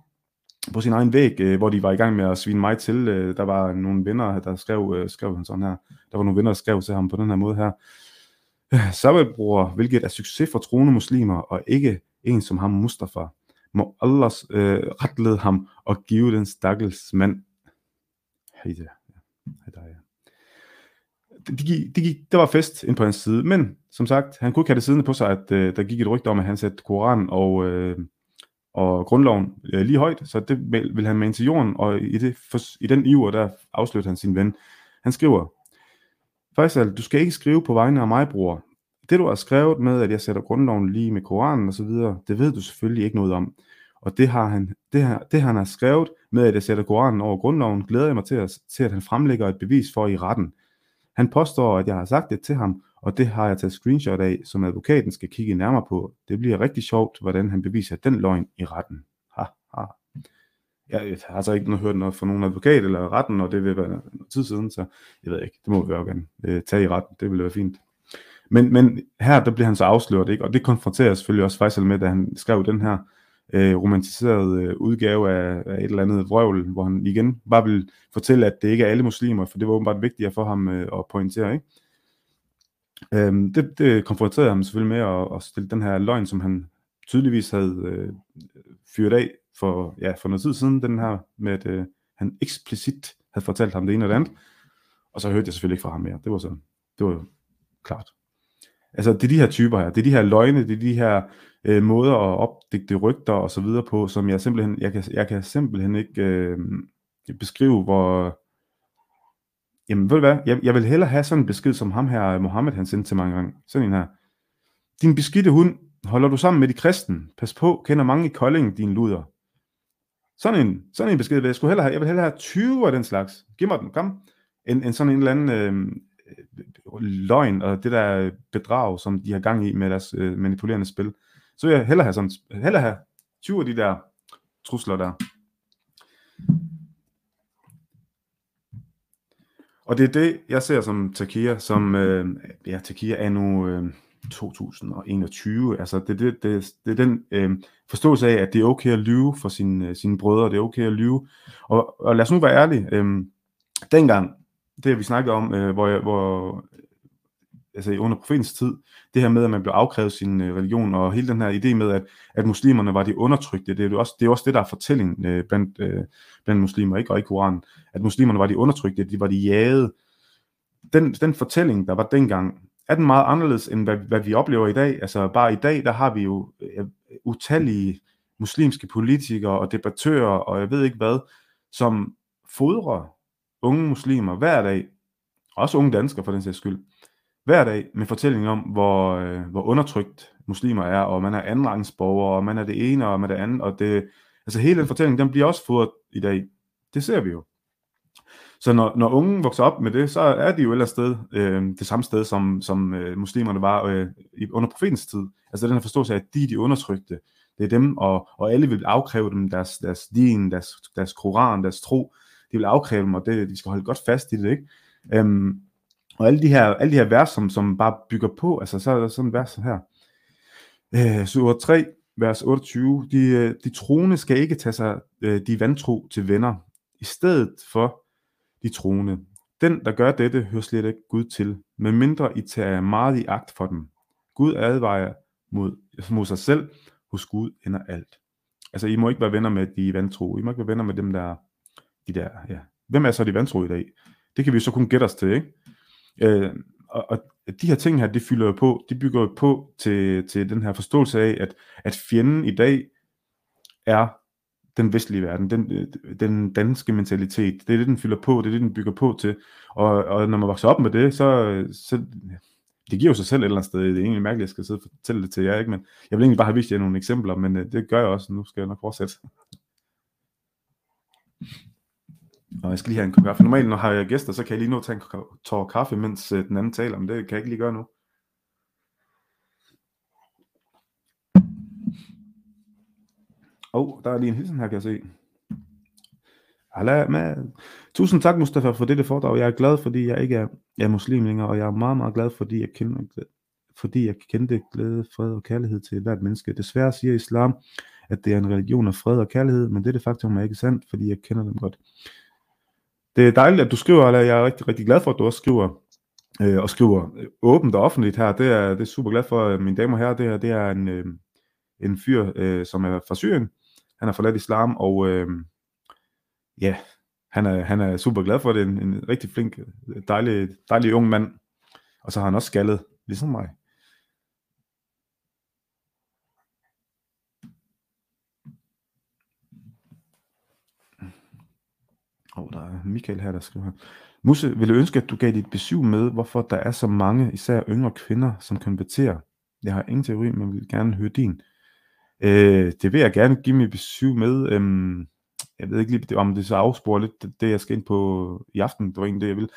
Speaker 1: på sin egen væg, øh, hvor de var i gang med at svine mig til. Øh, der var nogle venner, der skrev, øh, skrev han sådan her. Der var nogle venner, der skrev til ham på den her måde her. Øh, Sabbatbror, hvilket er succes for troende muslimer, og ikke en som ham Mustafa. Må Allah øh, retlede ham og give den stakkels mand Heide. Ja. det, gik, det, gik, der var fest ind på hans side, men som sagt, han kunne ikke have det siddende på sig, at øh, der gik et rygte om, at han satte Koran og, øh, og grundloven øh, lige højt, så det vil han med til jorden, og i, det, for, i den iver, der afslørte han sin ven. Han skriver, Faisal, du skal ikke skrive på vegne af mig, bror. Det du har skrevet med, at jeg sætter grundloven lige med Koranen og så videre, det ved du selvfølgelig ikke noget om. Og det har han, det har, det han har skrevet med, at jeg sætter Koranen over grundloven, glæder jeg mig til at, til, at han fremlægger et bevis for i retten. Han påstår, at jeg har sagt det til ham, og det har jeg taget screenshot af, som advokaten skal kigge nærmere på. Det bliver rigtig sjovt, hvordan han beviser den løgn i retten. Ha, ha. Jeg har altså ikke hørt noget fra nogen advokat eller retten, og det vil være noget tid siden, så jeg ved ikke, det må vi jo gerne øh, tage i retten, det ville være fint. Men, men her, der bliver han så afsløret, ikke? og det konfronterer selvfølgelig også Faisal med, da han skrev den her øh, romantiseret øh, udgave af, af et eller andet vrøvl, hvor han igen bare vil fortælle, at det ikke er alle muslimer, for det var åbenbart vigtigere for ham øh, at pointere, ikke? Øhm, det, det konfronterede ham selvfølgelig med at, at stille den her løgn, som han tydeligvis havde øh, fyret af for, ja, for noget tid siden, den her med, at øh, han eksplicit havde fortalt ham det ene og det andet. Og så hørte jeg selvfølgelig ikke fra ham mere. Det var så, det var klart. Altså, det er de her typer her. Det er de her løgne, det er de her øh, måder at opdigte rygter og så videre på, som jeg simpelthen, jeg kan, jeg kan simpelthen ikke øh, beskrive, hvor, jamen ved du hvad, jeg, jeg vil hellere have sådan en besked, som ham her, Mohammed, han sendte til mig engang. Sådan en her. Din beskidte hund, holder du sammen med de kristen? Pas på, kender mange i Kolding, din luder. Sådan en, sådan en besked vil jeg skulle hellere have. Jeg vil hellere have 20 af den slags. Giv mig den, kom. En, en sådan en eller anden øh, løgn og det der bedrag, som de har gang i med deres øh, manipulerende spil. Så vil jeg hellere have, sådan, hellere have 20 af de der trusler der. Og det er det, jeg ser som Takia, som, øh, ja, Takia er nu øh, 2021. Altså, det, det, det, det er den øh, forståelse af, at det er okay at lyve for sine, øh, sine brødre, det er okay at lyve. Og, og lad os nu være ærlige. Øh, dengang, det vi snakkede om, øh, hvor, jeg, hvor altså under profetens tid, det her med, at man blev afkrævet sin øh, religion, og hele den her idé med, at, at muslimerne var de undertrykte, det er jo også det, er også det der er fortællingen øh, blandt, øh, blandt muslimer, ikke? og i Koranen, at muslimerne var de undertrykte, de var de jagede. Den, den fortælling, der var dengang, er den meget anderledes, end hvad, hvad vi oplever i dag. Altså bare i dag, der har vi jo øh, utallige muslimske politikere og debattører, og jeg ved ikke hvad, som fodrer unge muslimer hver dag, også unge danskere for den sags skyld, hver dag med fortælling om, hvor, øh, hvor undertrykt muslimer er, og man er andenrangsborger, og man er det ene, og man er det andet, og det, altså hele den fortælling, den bliver også fodret i dag. Det ser vi jo. Så når, når unge vokser op med det, så er de jo ellers eller sted, øh, det samme sted, som, som øh, muslimerne var øh, under profetens tid. Altså den her forståelse af, at de er de undertrykte. Det er dem, og, og alle vil afkræve dem deres, deres din, deres, deres koran, deres tro. De vil afkræve dem, og det, de skal holde godt fast i det, ikke? Øhm, og alle de her, alle de her vers, som, som bare bygger på, altså så er der sådan en vers her. Øh, sur 3, vers 28, de, øh, de troende skal ikke tage sig øh, de vantro til venner, i stedet for de troende. Den, der gør dette, hører slet ikke Gud til, medmindre I tager meget i agt for dem. Gud advarer mod, mod sig selv, hos Gud ender alt. Altså, I må ikke være venner med de vantro. I må ikke være venner med dem, der de der, ja. Hvem er så de vantro i dag? Det kan vi så kun gætte os til, ikke? Øh, og, og de her ting her, det fylder jo på, de bygger jo på til, til den her forståelse af, at, at fjenden i dag er den vestlige verden, den, den danske mentalitet. Det er det, den fylder på, det er det, den bygger på til. Og, og når man vokser op med det, så, så det giver jo sig selv et eller andet sted. Det er egentlig mærkeligt, at jeg skal sidde og fortælle det til jer, ikke? men jeg vil egentlig bare have vist jer nogle eksempler, men øh, det gør jeg også. Nu skal jeg nok fortsætte. Og jeg skal lige have en kop kaffe. Normalt, når har jeg gæster, så kan jeg lige nå at tage en tår kaffe, mens øh, den anden taler, men det kan jeg ikke lige gøre nu. oh, der er lige en hilsen her, kan jeg se. med. Tusind tak, Mustafa, for dette foredrag. Jeg er glad, fordi jeg ikke er, er muslim længere, og jeg er meget, meget glad, fordi jeg kender, fordi jeg kendte glæde, fred og kærlighed til hvert menneske. Desværre siger islam, at det er en religion af fred og kærlighed, men dette faktum er ikke sandt, fordi jeg kender dem godt. Det er dejligt, at du skriver, og jeg er rigtig, rigtig glad for, at du også skriver, øh, og skriver øh, åbent og offentligt her. Det er, det er super glad for, øh, mine damer og herrer. Det, her, det er en, øh, en fyr, øh, som er fra Syrien. Han har forladt islam, og øh, ja, han er, han er super glad for det. En, en rigtig flink, øh, dejlig, dejlig ung mand. Og så har han også skaldet, ligesom mig. Og der er Michael her, der skriver Musse, vil ønske, at du gav dit besøg med, hvorfor der er så mange, især yngre kvinder, som konverterer? Jeg har ingen teori, men vil gerne høre din. Øh, det vil jeg gerne give mit besøg med. Øhm, jeg ved ikke lige, om det så afsporer lidt det, det, jeg skal ind på i aften. Det var egentlig det, jeg vil.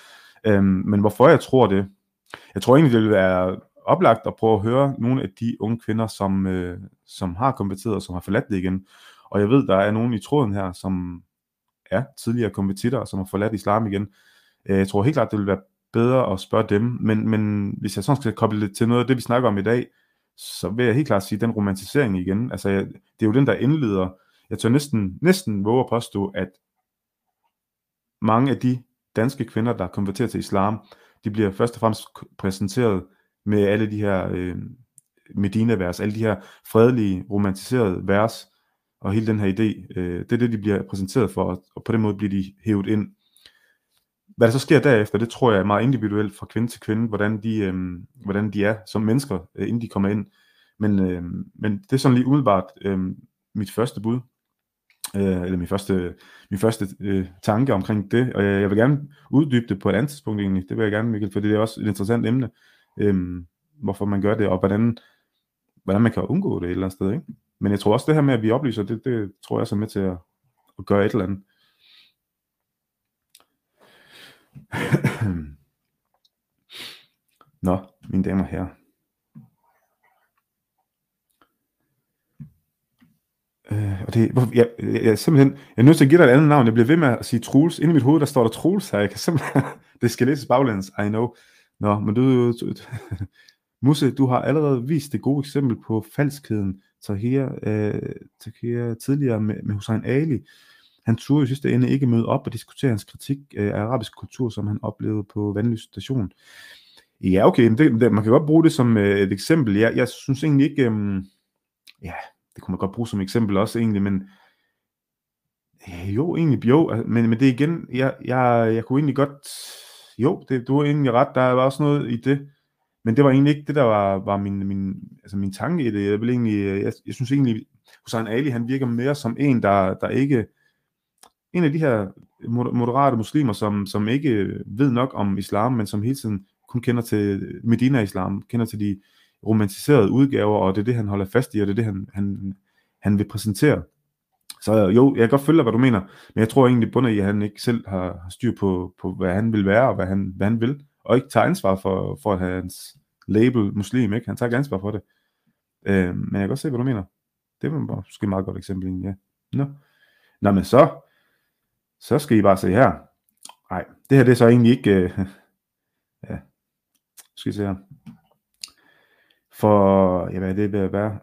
Speaker 1: Øhm, men hvorfor jeg tror det? Jeg tror egentlig, det vil være oplagt at prøve at høre nogle af de unge kvinder, som, øh, som har konverteret og som har forladt det igen. Og jeg ved, der er nogen i tråden her, som er tidligere konvertitter, som har forladt islam igen. Øh, jeg tror helt klart, det vil være bedre at spørge dem, men, men hvis jeg sådan skal koble det til noget af det, vi snakker om i dag, så vil jeg helt klart sige, den romantisering igen, altså det er jo den, der indleder, jeg tør næsten, næsten våge at påstå, at mange af de danske kvinder, der konverterer til islam, de bliver først og fremmest præsenteret med alle de her øh, Medina-vers, alle de her fredelige, romantiserede vers, og hele den her idé, øh, det er det, de bliver præsenteret for, og på den måde bliver de hævet ind. Hvad der så sker derefter, det tror jeg er meget individuelt fra kvinde til kvinde, hvordan de, øh, hvordan de er som mennesker, øh, inden de kommer ind. Men, øh, men det er sådan lige umiddelbart øh, mit første bud, øh, eller min første, min første øh, tanke omkring det, og jeg, jeg vil gerne uddybe det på et andet tidspunkt egentlig, det vil jeg gerne, Mikkel, for det er også et interessant emne, øh, hvorfor man gør det, og hvordan, hvordan man kan undgå det et eller andet sted, ikke? Men jeg tror også det her med, at vi oplyser, det, det tror jeg så med til at, at gøre et eller andet. Nå, mine damer og herrer. Øh, og det, hvor, jeg, jeg, jeg, simpelthen, jeg er nødt til at give dig et andet navn. Jeg bliver ved med at sige Truls. Inde i mit hoved, der står der Truls her. Jeg kan simpelthen, det skal læses baglæns, I know. Nå, men du, du Musse, du har allerede vist det gode eksempel på falskheden Tahir, øh, Tahir tidligere med, med Hussein Ali. Han turde i sidste ende ikke møde op og diskutere hans kritik øh, af arabisk kultur, som han oplevede på Vandløs station. Ja, okay, det, det, man kan godt bruge det som øh, et eksempel. Jeg, jeg synes egentlig ikke, øh, ja, det kunne man godt bruge som eksempel også egentlig, men øh, jo, egentlig, jo, men, men det igen, jeg, jeg, jeg kunne egentlig godt, jo, det, du har egentlig ret, der var også noget i det, men det var egentlig ikke det, der var, var min, min, altså min tanke i det. Jeg, vil egentlig, jeg, jeg synes egentlig, Hussein Ali, han virker mere som en, der, der ikke, en af de her moderate muslimer, som, som ikke ved nok om islam, men som hele tiden kun kender til Medina-islam, kender til de romantiserede udgaver, og det er det, han holder fast i, og det er det, han, han, han vil præsentere. Så jo, jeg kan godt følge hvad du mener, men jeg tror egentlig bundet i, at han ikke selv har, har styr på, på, hvad han vil være, og hvad han, hvad han vil og ikke tager ansvar for, for at have hans label muslim, ikke? Han tager ikke ansvar for det. Øh, men jeg kan godt se, hvad du mener. Det var måske et meget godt eksempel, egentlig, ja. Nå. Nå, men så, så skal I bare se her. Nej, det her det er så egentlig ikke, øh, ja, skal I se her. For, ja, hvad det vil være,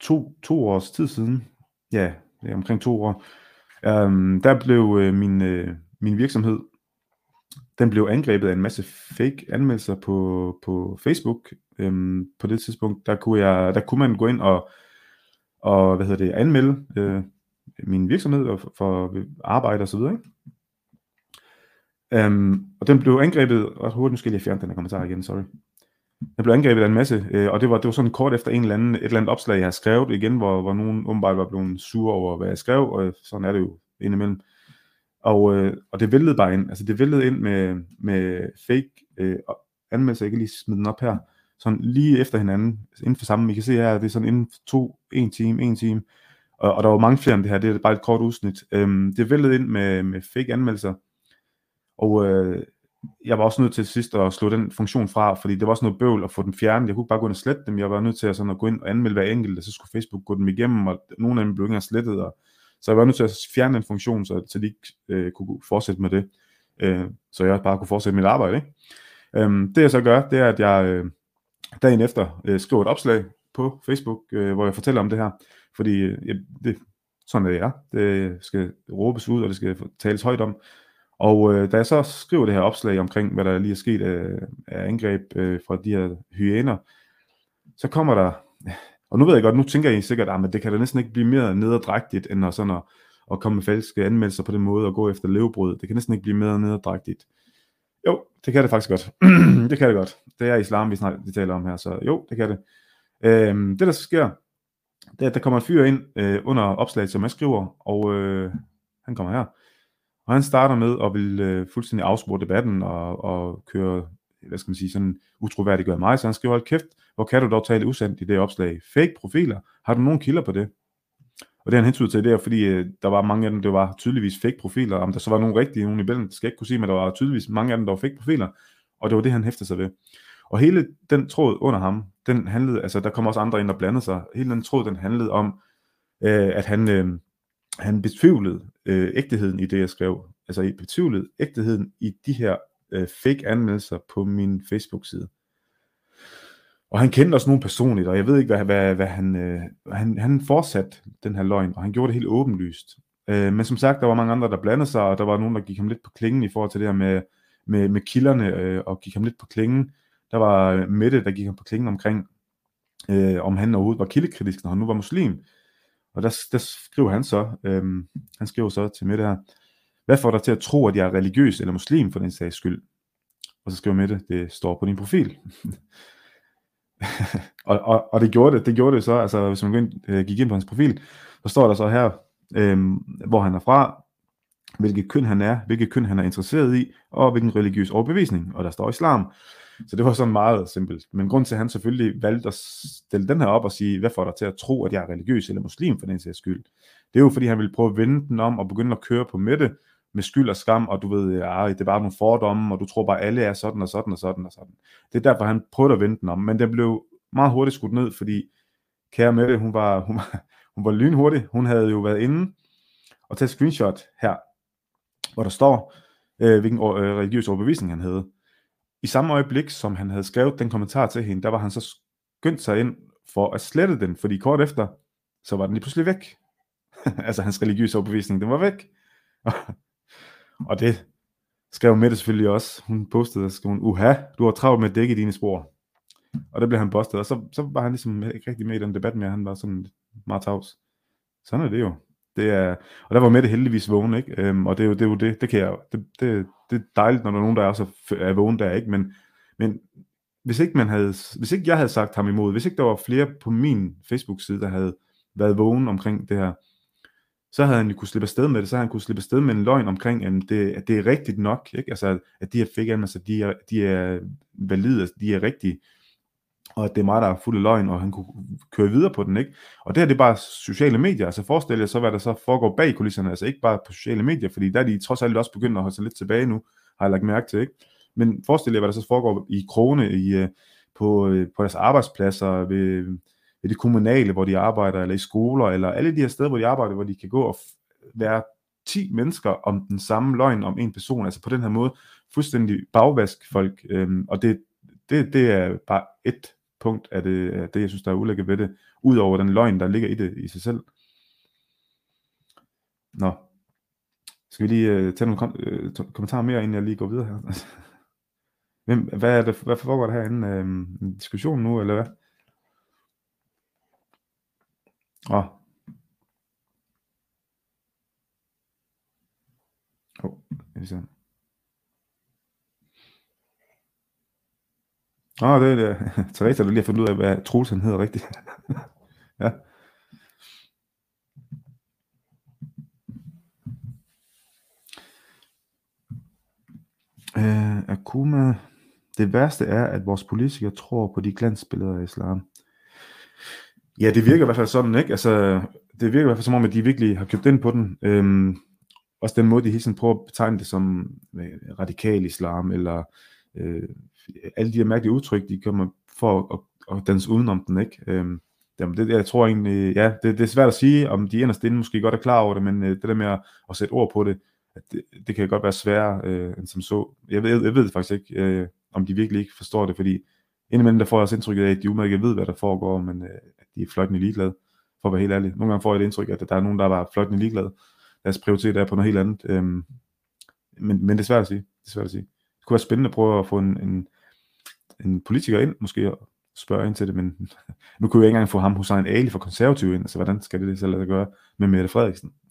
Speaker 1: to, to års tid siden, ja, det er omkring to år, øhm, der blev øh, min, øh, min virksomhed den blev angrebet af en masse fake anmeldelser på, på Facebook. Øhm, på det tidspunkt, der kunne, jeg, der kunne man gå ind og, og hvad hedder det, anmelde øh, min virksomhed og for, for arbejde osv. så videre. Øhm, og den blev angrebet, og hurtigt, nu skal jeg lige fjerne den her kommentar igen, sorry. Den blev angrebet af en masse, øh, og det var, det var sådan kort efter en eller anden, et eller andet opslag, jeg har skrevet igen, hvor, hvor nogen åbenbart var blevet sur over, hvad jeg skrev, og sådan er det jo indimellem. Og, øh, og det væltede bare ind. Altså det væltede ind med, med fake øh, anmeldelser. Jeg kan lige smide den op her. Sådan lige efter hinanden. Altså inden for sammen. I kan se her, det er sådan inden for to, en time, en time. Og, og der var mange flere end det her. Det er bare et kort udsnit. Øhm, det væltede ind med, med fake anmeldelser. Og øh, jeg var også nødt til sidst at slå den funktion fra, fordi det var også noget bøvl at få den fjernet. Jeg kunne bare gå ind og slette dem. Jeg var nødt til at, sådan at gå ind og anmelde hver enkelt, og så skulle Facebook gå dem igennem, og nogle af dem blev ikke engang slettet, og så jeg var nødt til at fjerne den funktion, så, så de ikke øh, kunne fortsætte med det. Øh, så jeg bare kunne fortsætte mit arbejde. Ikke? Øh, det jeg så gør, det er, at jeg øh, dagen efter øh, skriver et opslag på Facebook, øh, hvor jeg fortæller om det her. Fordi øh, det, sådan er det er. Det skal råbes ud, og det skal tales højt om. Og øh, da jeg så skriver det her opslag omkring, hvad der lige er sket øh, af angreb øh, fra de her hyæner, så kommer der og nu ved jeg godt, nu tænker I sikkert, ah, at det kan da næsten ikke blive mere nederdrægtigt, end at, sådan at, at komme med falske anmeldelser på den måde og gå efter levebrød. Det kan næsten ikke blive mere nederdrægtigt. Jo, det kan det faktisk godt. det kan det godt. Det er islam, vi, snart, vi taler om her, så jo, det kan det. Øhm, det der så sker, det er, at der kommer en fyr ind øh, under opslaget, som jeg skriver, og øh, han kommer her. Og han starter med at vil øh, fuldstændig afspore debatten og, og køre hvad skal man sige, sådan utroværdiggør mig, så han skriver, hold kæft, hvor kan du dog tale usandt i det opslag? Fake profiler, har du nogen kilder på det? Og det han hentyder til, det er, fordi øh, der var mange af dem, det var tydeligvis fake profiler, om der så var nogle rigtige, nogle imellem, det skal jeg ikke kunne sige, men der var tydeligvis mange af dem, der var fake profiler, og det var det, han hæftede sig ved. Og hele den tråd under ham, den handlede, altså der kom også andre ind og blandede sig, hele den tråd, den handlede om, øh, at han, øh, han betvivlede øh, ægtheden i det, jeg skrev. Altså betvivlede ægtheden i de her øh, fake anmeldelser på min Facebook-side. Og han kendte også nogen personligt, og jeg ved ikke, hvad, hvad, hvad han, øh, han, han fortsatte den her løgn, og han gjorde det helt åbenlyst. Øh, men som sagt, der var mange andre, der blandede sig, og der var nogen, der gik ham lidt på klingen i forhold til det her med, med, med kilderne, øh, og gik ham lidt på klingen. der var Mette, der gik ham på klingen omkring, øh, om han overhovedet var kildekritisk, når han nu var muslim. Og der, der skriver han så, øh, han skriver så til Mette her, hvad får dig til at tro, at jeg er religiøs eller muslim for den sags skyld? Og så skriver Mette, det står på din profil. og, og, og det gjorde det, det gjorde det så, altså hvis man gik ind, øh, gik ind på hans profil, så står der så her, øhm, hvor han er fra, hvilket køn han er, hvilket køn han er interesseret i, og hvilken religiøs overbevisning, og der står islam. Så det var sådan meget simpelt. Men grund til, at han selvfølgelig valgte at stille den her op og sige, hvad får dig til at tro, at jeg er religiøs eller muslim for den sags skyld? Det er jo fordi, han ville prøve at vende den om og begynde at køre på Mette med skyld og skam, og du ved, ja, det er bare nogle fordomme, og du tror bare, alle er sådan og sådan og sådan og sådan. Det er derfor, han prøvede at vende den om, men den blev meget hurtigt skudt ned, fordi kære Mette, hun var, hun var, hun var lynhurtig. Hun havde jo været inde og taget screenshot her, hvor der står, øh, hvilken øh, religiøs overbevisning han havde. I samme øjeblik, som han havde skrevet den kommentar til hende, der var han så skyndt sig ind for at slette den, fordi kort efter, så var den lige pludselig væk. altså hans religiøse overbevisning, den var væk. og det skrev Mette selvfølgelig også. Hun postede og skrev, hun, uha, du har travlt med at dække dine spor. Og der blev han bustet, og så, så var han ligesom ikke rigtig med i den debat mere, han var sådan meget tavs. Sådan er det jo. Det er, og der var Mette heldigvis vågen, ikke? Øhm, og det er, jo, det er jo det, det kan jeg, det, det, det er dejligt, når der er nogen, der er, så er vågen der, ikke? Men, men hvis ikke, man havde, hvis ikke jeg havde sagt ham imod, hvis ikke der var flere på min Facebook-side, der havde været vågen omkring det her, så havde han jo kunne slippe afsted med det, så havde han kunne slippe afsted med en løgn omkring, at det, at det er rigtigt nok, ikke? Altså, at de her fake altså, de er, de er valide, altså, de er rigtige, og at det er mig, der er fuld af løgn, og han kunne køre videre på den, ikke? Og det her, det er bare sociale medier, altså forestil jer så, hvad der så foregår bag kulisserne, altså ikke bare på sociale medier, fordi der er de trods alt også begyndt at holde sig lidt tilbage nu, har jeg lagt mærke til, ikke? Men forestil jer, hvad der så foregår i krone, i, øh, på, øh, på deres arbejdspladser, ved, i det kommunale, hvor de arbejder, eller i skoler, eller alle de her steder, hvor de arbejder, hvor de kan gå og være 10 mennesker om den samme løgn om en person, altså på den her måde, fuldstændig bagvask folk, øhm, og det, det, det er bare et punkt af det, af det jeg synes, der er ulækkert ved det, ud over den løgn, der ligger i det i sig selv. Nå. Skal vi lige øh, tage nogle kom- øh, kommentarer mere, inden jeg lige går videre her? Hvem, hvad, er det, hvad foregår der herinde? Uh, en diskussion nu, eller hvad? Åh. Oh. Oh, jeg se. Åh, oh, det er det. Teresa, der lige har fundet ud af, hvad Troels han hedder rigtigt. ja. Uh, Akuma, det værste er, at vores politikere tror på de glansbilleder af islam. Ja, det virker i hvert fald sådan, ikke? Altså, det virker i hvert fald som om, at de virkelig har købt ind på den. Øhm, også den måde, de hele tiden prøver at betegne det som øh, radikal islam, eller øh, alle de her mærkelige udtryk, de kommer for at, at danse udenom den, ikke? Øhm, jamen det, jeg tror egentlig, ja, det, det er svært at sige, om de inderst inde måske godt er klar over det, men øh, det der med at, at sætte ord på det, at det, det kan godt være sværere øh, end som så. Jeg ved, jeg ved faktisk ikke, øh, om de virkelig ikke forstår det, fordi indimellem der får jeg også indtrykket af, at de udmærket ved, hvad der foregår, men øh, de er fløjtende ligeglade, for at være helt ærlig. Nogle gange får jeg det indtryk, at der er nogen, der er bare fløjtende ligeglade. Deres prioritet er på noget helt andet. Øhm, men, men det er svært at sige. Det er svært at sige. Det kunne være spændende at prøve at få en, en, en politiker ind, måske og spørge ind til det, men nu kunne jeg ikke engang få ham Hussein Ali for konservativ ind, altså hvordan skal det, det så lade sig gøre med Mette Frederiksen?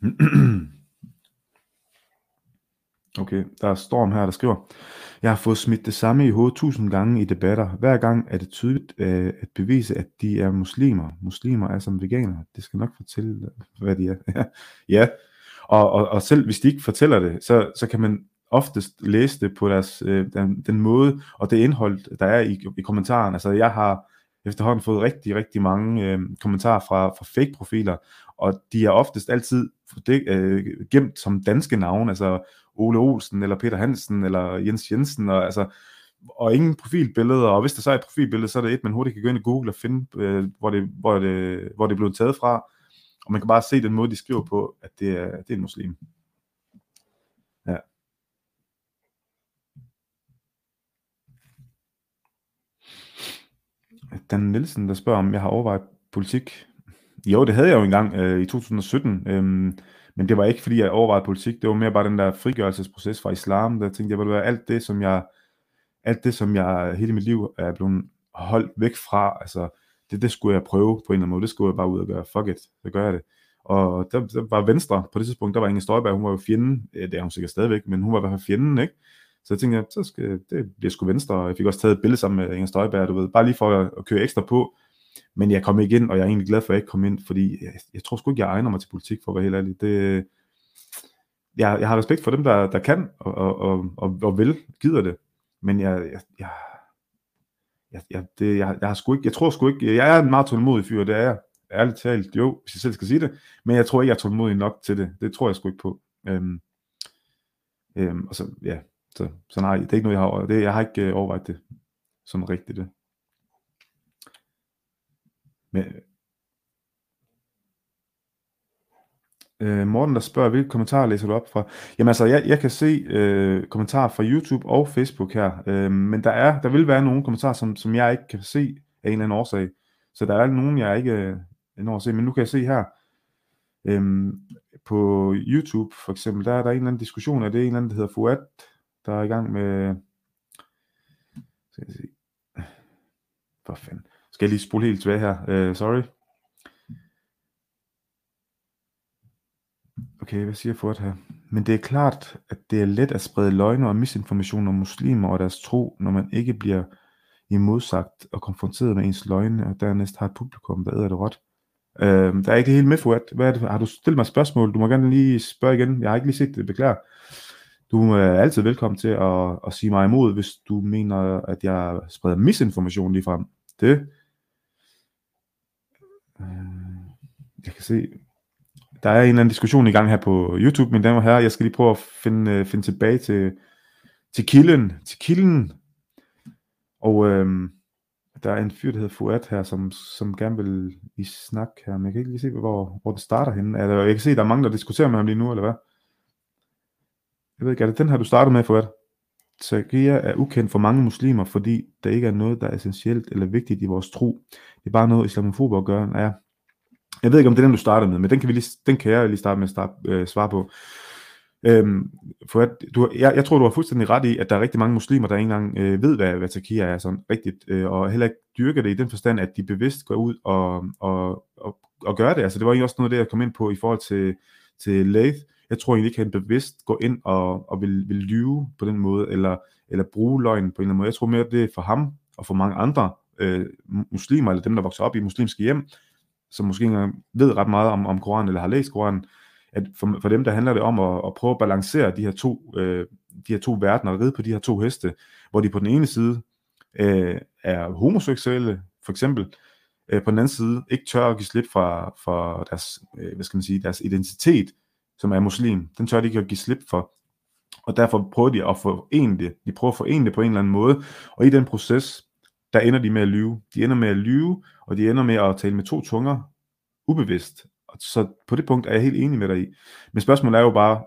Speaker 1: Hmm. Okay, der er Storm her, der skriver, jeg har fået smidt det samme i hovedet tusind gange i debatter. Hver gang er det tydeligt øh, at bevise, at de er muslimer. Muslimer er som veganere. Det skal nok fortælle, hvad de er. ja, og, og, og selv hvis de ikke fortæller det, så, så kan man oftest læse det på deres, øh, den, den måde, og det indhold, der er i, i kommentaren. Altså jeg har efterhånden fået rigtig, rigtig mange øh, kommentarer fra, fra fake-profiler, og de er oftest altid øh, gemt som danske navne, altså Ole Olsen, eller Peter Hansen, eller Jens Jensen, og, altså, og ingen profilbilleder, og hvis der så er et profilbillede, så er det et, man hurtigt kan gå ind i Google og finde, øh, hvor, det, hvor, det, hvor det er blevet taget fra, og man kan bare se den måde, de skriver på, at det er, det er en muslim. Ja. Dan Nielsen, der spørger, om jeg har overvejet politik. Jo, det havde jeg jo engang øh, i 2017, øh, men det var ikke, fordi jeg overvejede politik, det var mere bare den der frigørelsesproces fra islam, der tænkte jeg, at alt det, som jeg, alt det, som jeg hele mit liv er blevet holdt væk fra, altså, det, det skulle jeg prøve på en eller anden måde, det skulle jeg bare ud og gøre, fuck it, så gør jeg det. Og der, der var Venstre, på det tidspunkt, der var Inger Støjberg, hun var jo fjenden, det er hun sikkert stadigvæk, men hun var i hvert fald fjenden, ikke? Så jeg tænkte, så skal, det bliver sgu Venstre, og jeg fik også taget et billede sammen med Inger Støjberg, du ved, bare lige for at, at køre ekstra på, men jeg kom ikke ind, og jeg er egentlig glad for, at jeg ikke kom ind, fordi jeg, jeg tror sgu ikke, jeg egner mig til politik, for at være helt ærlig. Det, jeg, jeg har respekt for dem, der, der kan og, og, og, og, og vil, gider det, men jeg, jeg, jeg, jeg, jeg, det, jeg, jeg, har sgu ikke, jeg tror sgu ikke, jeg er en meget tålmodig fyr, det er jeg, ærligt talt, jo, hvis jeg selv skal sige det, men jeg tror ikke, jeg er tålmodig nok til det, det tror jeg sgu ikke på. Øhm, øhm, og så, ja, så, så nej, det er ikke noget, jeg har, det, jeg har ikke øh, overvejet det sådan rigtigt det. Men, øh, Morten, der spørger, hvilke kommentarer læser du op fra? Jamen altså, jeg, jeg kan se øh, kommentarer fra YouTube og Facebook her, øh, men der er, der vil være nogle kommentarer, som, som jeg ikke kan se af en eller anden årsag. Så der er nogen, jeg ikke øh, når at se, men nu kan jeg se her, øh, på YouTube for eksempel, der er der en eller anden diskussion af det, en eller anden, der hedder Fuad, der er i gang med, skal jeg se, for fanden, skal jeg lige spole helt tilbage her, uh, sorry. Okay, hvad siger Ford her? Men det er klart, at det er let at sprede løgne og misinformation om muslimer og deres tro, når man ikke bliver imodsagt og konfronteret med ens løgne, og dernæst har et publikum, der æder det råt. Øh, der er ikke helt med, Fuad. Hvad er det? Har du stillet mig et spørgsmål? Du må gerne lige spørge igen. Jeg har ikke lige set det, beklager. Du er altid velkommen til at, at sige mig imod, hvis du mener, at jeg spreder misinformation lige frem. Det. Øh, jeg kan se, der er en eller anden diskussion i gang her på YouTube, mine damer og herrer. Jeg skal lige prøve at finde, øh, finde tilbage til, til kilden, til kilden. Og øhm, der er en fyr, der hedder Fuat her, som, som gerne vil i snak her, men jeg kan ikke lige se, hvor, hvor den starter henne. Eller jeg kan se, der er mange, der diskuterer med ham lige nu, eller hvad? Jeg ved ikke, er det den her, du startede med, Fuat? Tagia er ukendt for mange muslimer, fordi der ikke er noget, der er essentielt eller vigtigt i vores tro. Det er bare noget, islamofober gør. Ja. Jeg ved ikke, om det er den, du startede med, men den kan, vi lige, den kan jeg lige starte med at starte, øh, svare på. Øhm, for at, du, jeg, jeg tror, du har fuldstændig ret i, at der er rigtig mange muslimer, der ikke engang øh, ved, hvad, hvad takia er sådan rigtigt, øh, og heller ikke dyrker det i den forstand, at de bevidst går ud og, og, og, og gør det. Altså, det var jo også noget af det, jeg kom ind på i forhold til, til Laith, jeg tror egentlig ikke, at han bevidst går ind og, og vil, vil lyve på den måde, eller, eller bruge løgn på en eller anden måde. Jeg tror mere, at det er for ham og for mange andre øh, muslimer, eller dem, der vokser op i muslimske hjem, som måske ikke engang ved ret meget om, om Koranen, eller har læst Koranen, at for, for dem, der handler det om at, at prøve at balancere de her to, øh, de her to verdener, og ride på de her to heste, hvor de på den ene side øh, er homoseksuelle, for eksempel, øh, på den anden side ikke tør at give slip fra, fra deres, øh, hvad skal man sige, deres identitet, som er muslim. Den tør de ikke at give slip for. Og derfor prøver de at forene det. De prøver at forene det på en eller anden måde. Og i den proces, der ender de med at lyve. De ender med at lyve, og de ender med at tale med to tunger, ubevidst. Så på det punkt er jeg helt enig med dig i. Men spørgsmålet er jo bare,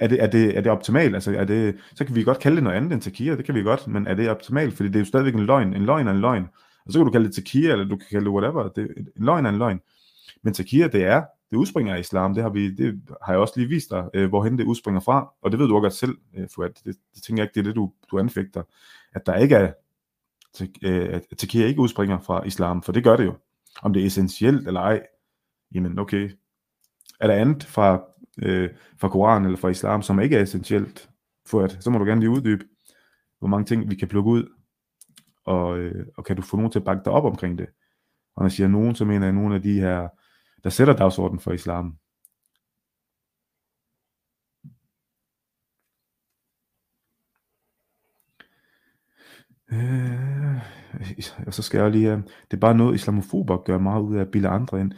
Speaker 1: er det, er det, er det optimalt? Altså, er det, så kan vi godt kalde det noget andet end tequila, det kan vi godt, men er det optimalt? Fordi det er jo stadigvæk en løgn. En løgn er en løgn. Og så kan du kalde det tequila, eller du kan kalde det whatever. Det, en løgn er en løgn. Men tequila, det er det udspringer af islam, det har, vi, det har jeg også lige vist dig, øh, hvorhen det udspringer fra, og det ved du også godt selv, øh, Fuad, det, det tænker jeg ikke, det er det, du, du anfægter, at der ikke er, øh, at tequila ikke udspringer fra islam, for det gør det jo. Om det er essentielt eller ej, jamen okay, er der andet fra, øh, fra Koran eller fra islam, som ikke er essentielt, for at, så må du gerne lige uddybe, hvor mange ting vi kan plukke ud, og, øh, og kan du få nogen til at bakke dig op omkring det. Og når jeg siger nogen, så mener jeg nogle af de her der sætter dagsordenen for islam. Øh, og så skal jeg lige, øh, det er bare noget islamofober gør meget ud af at bilde andre ind.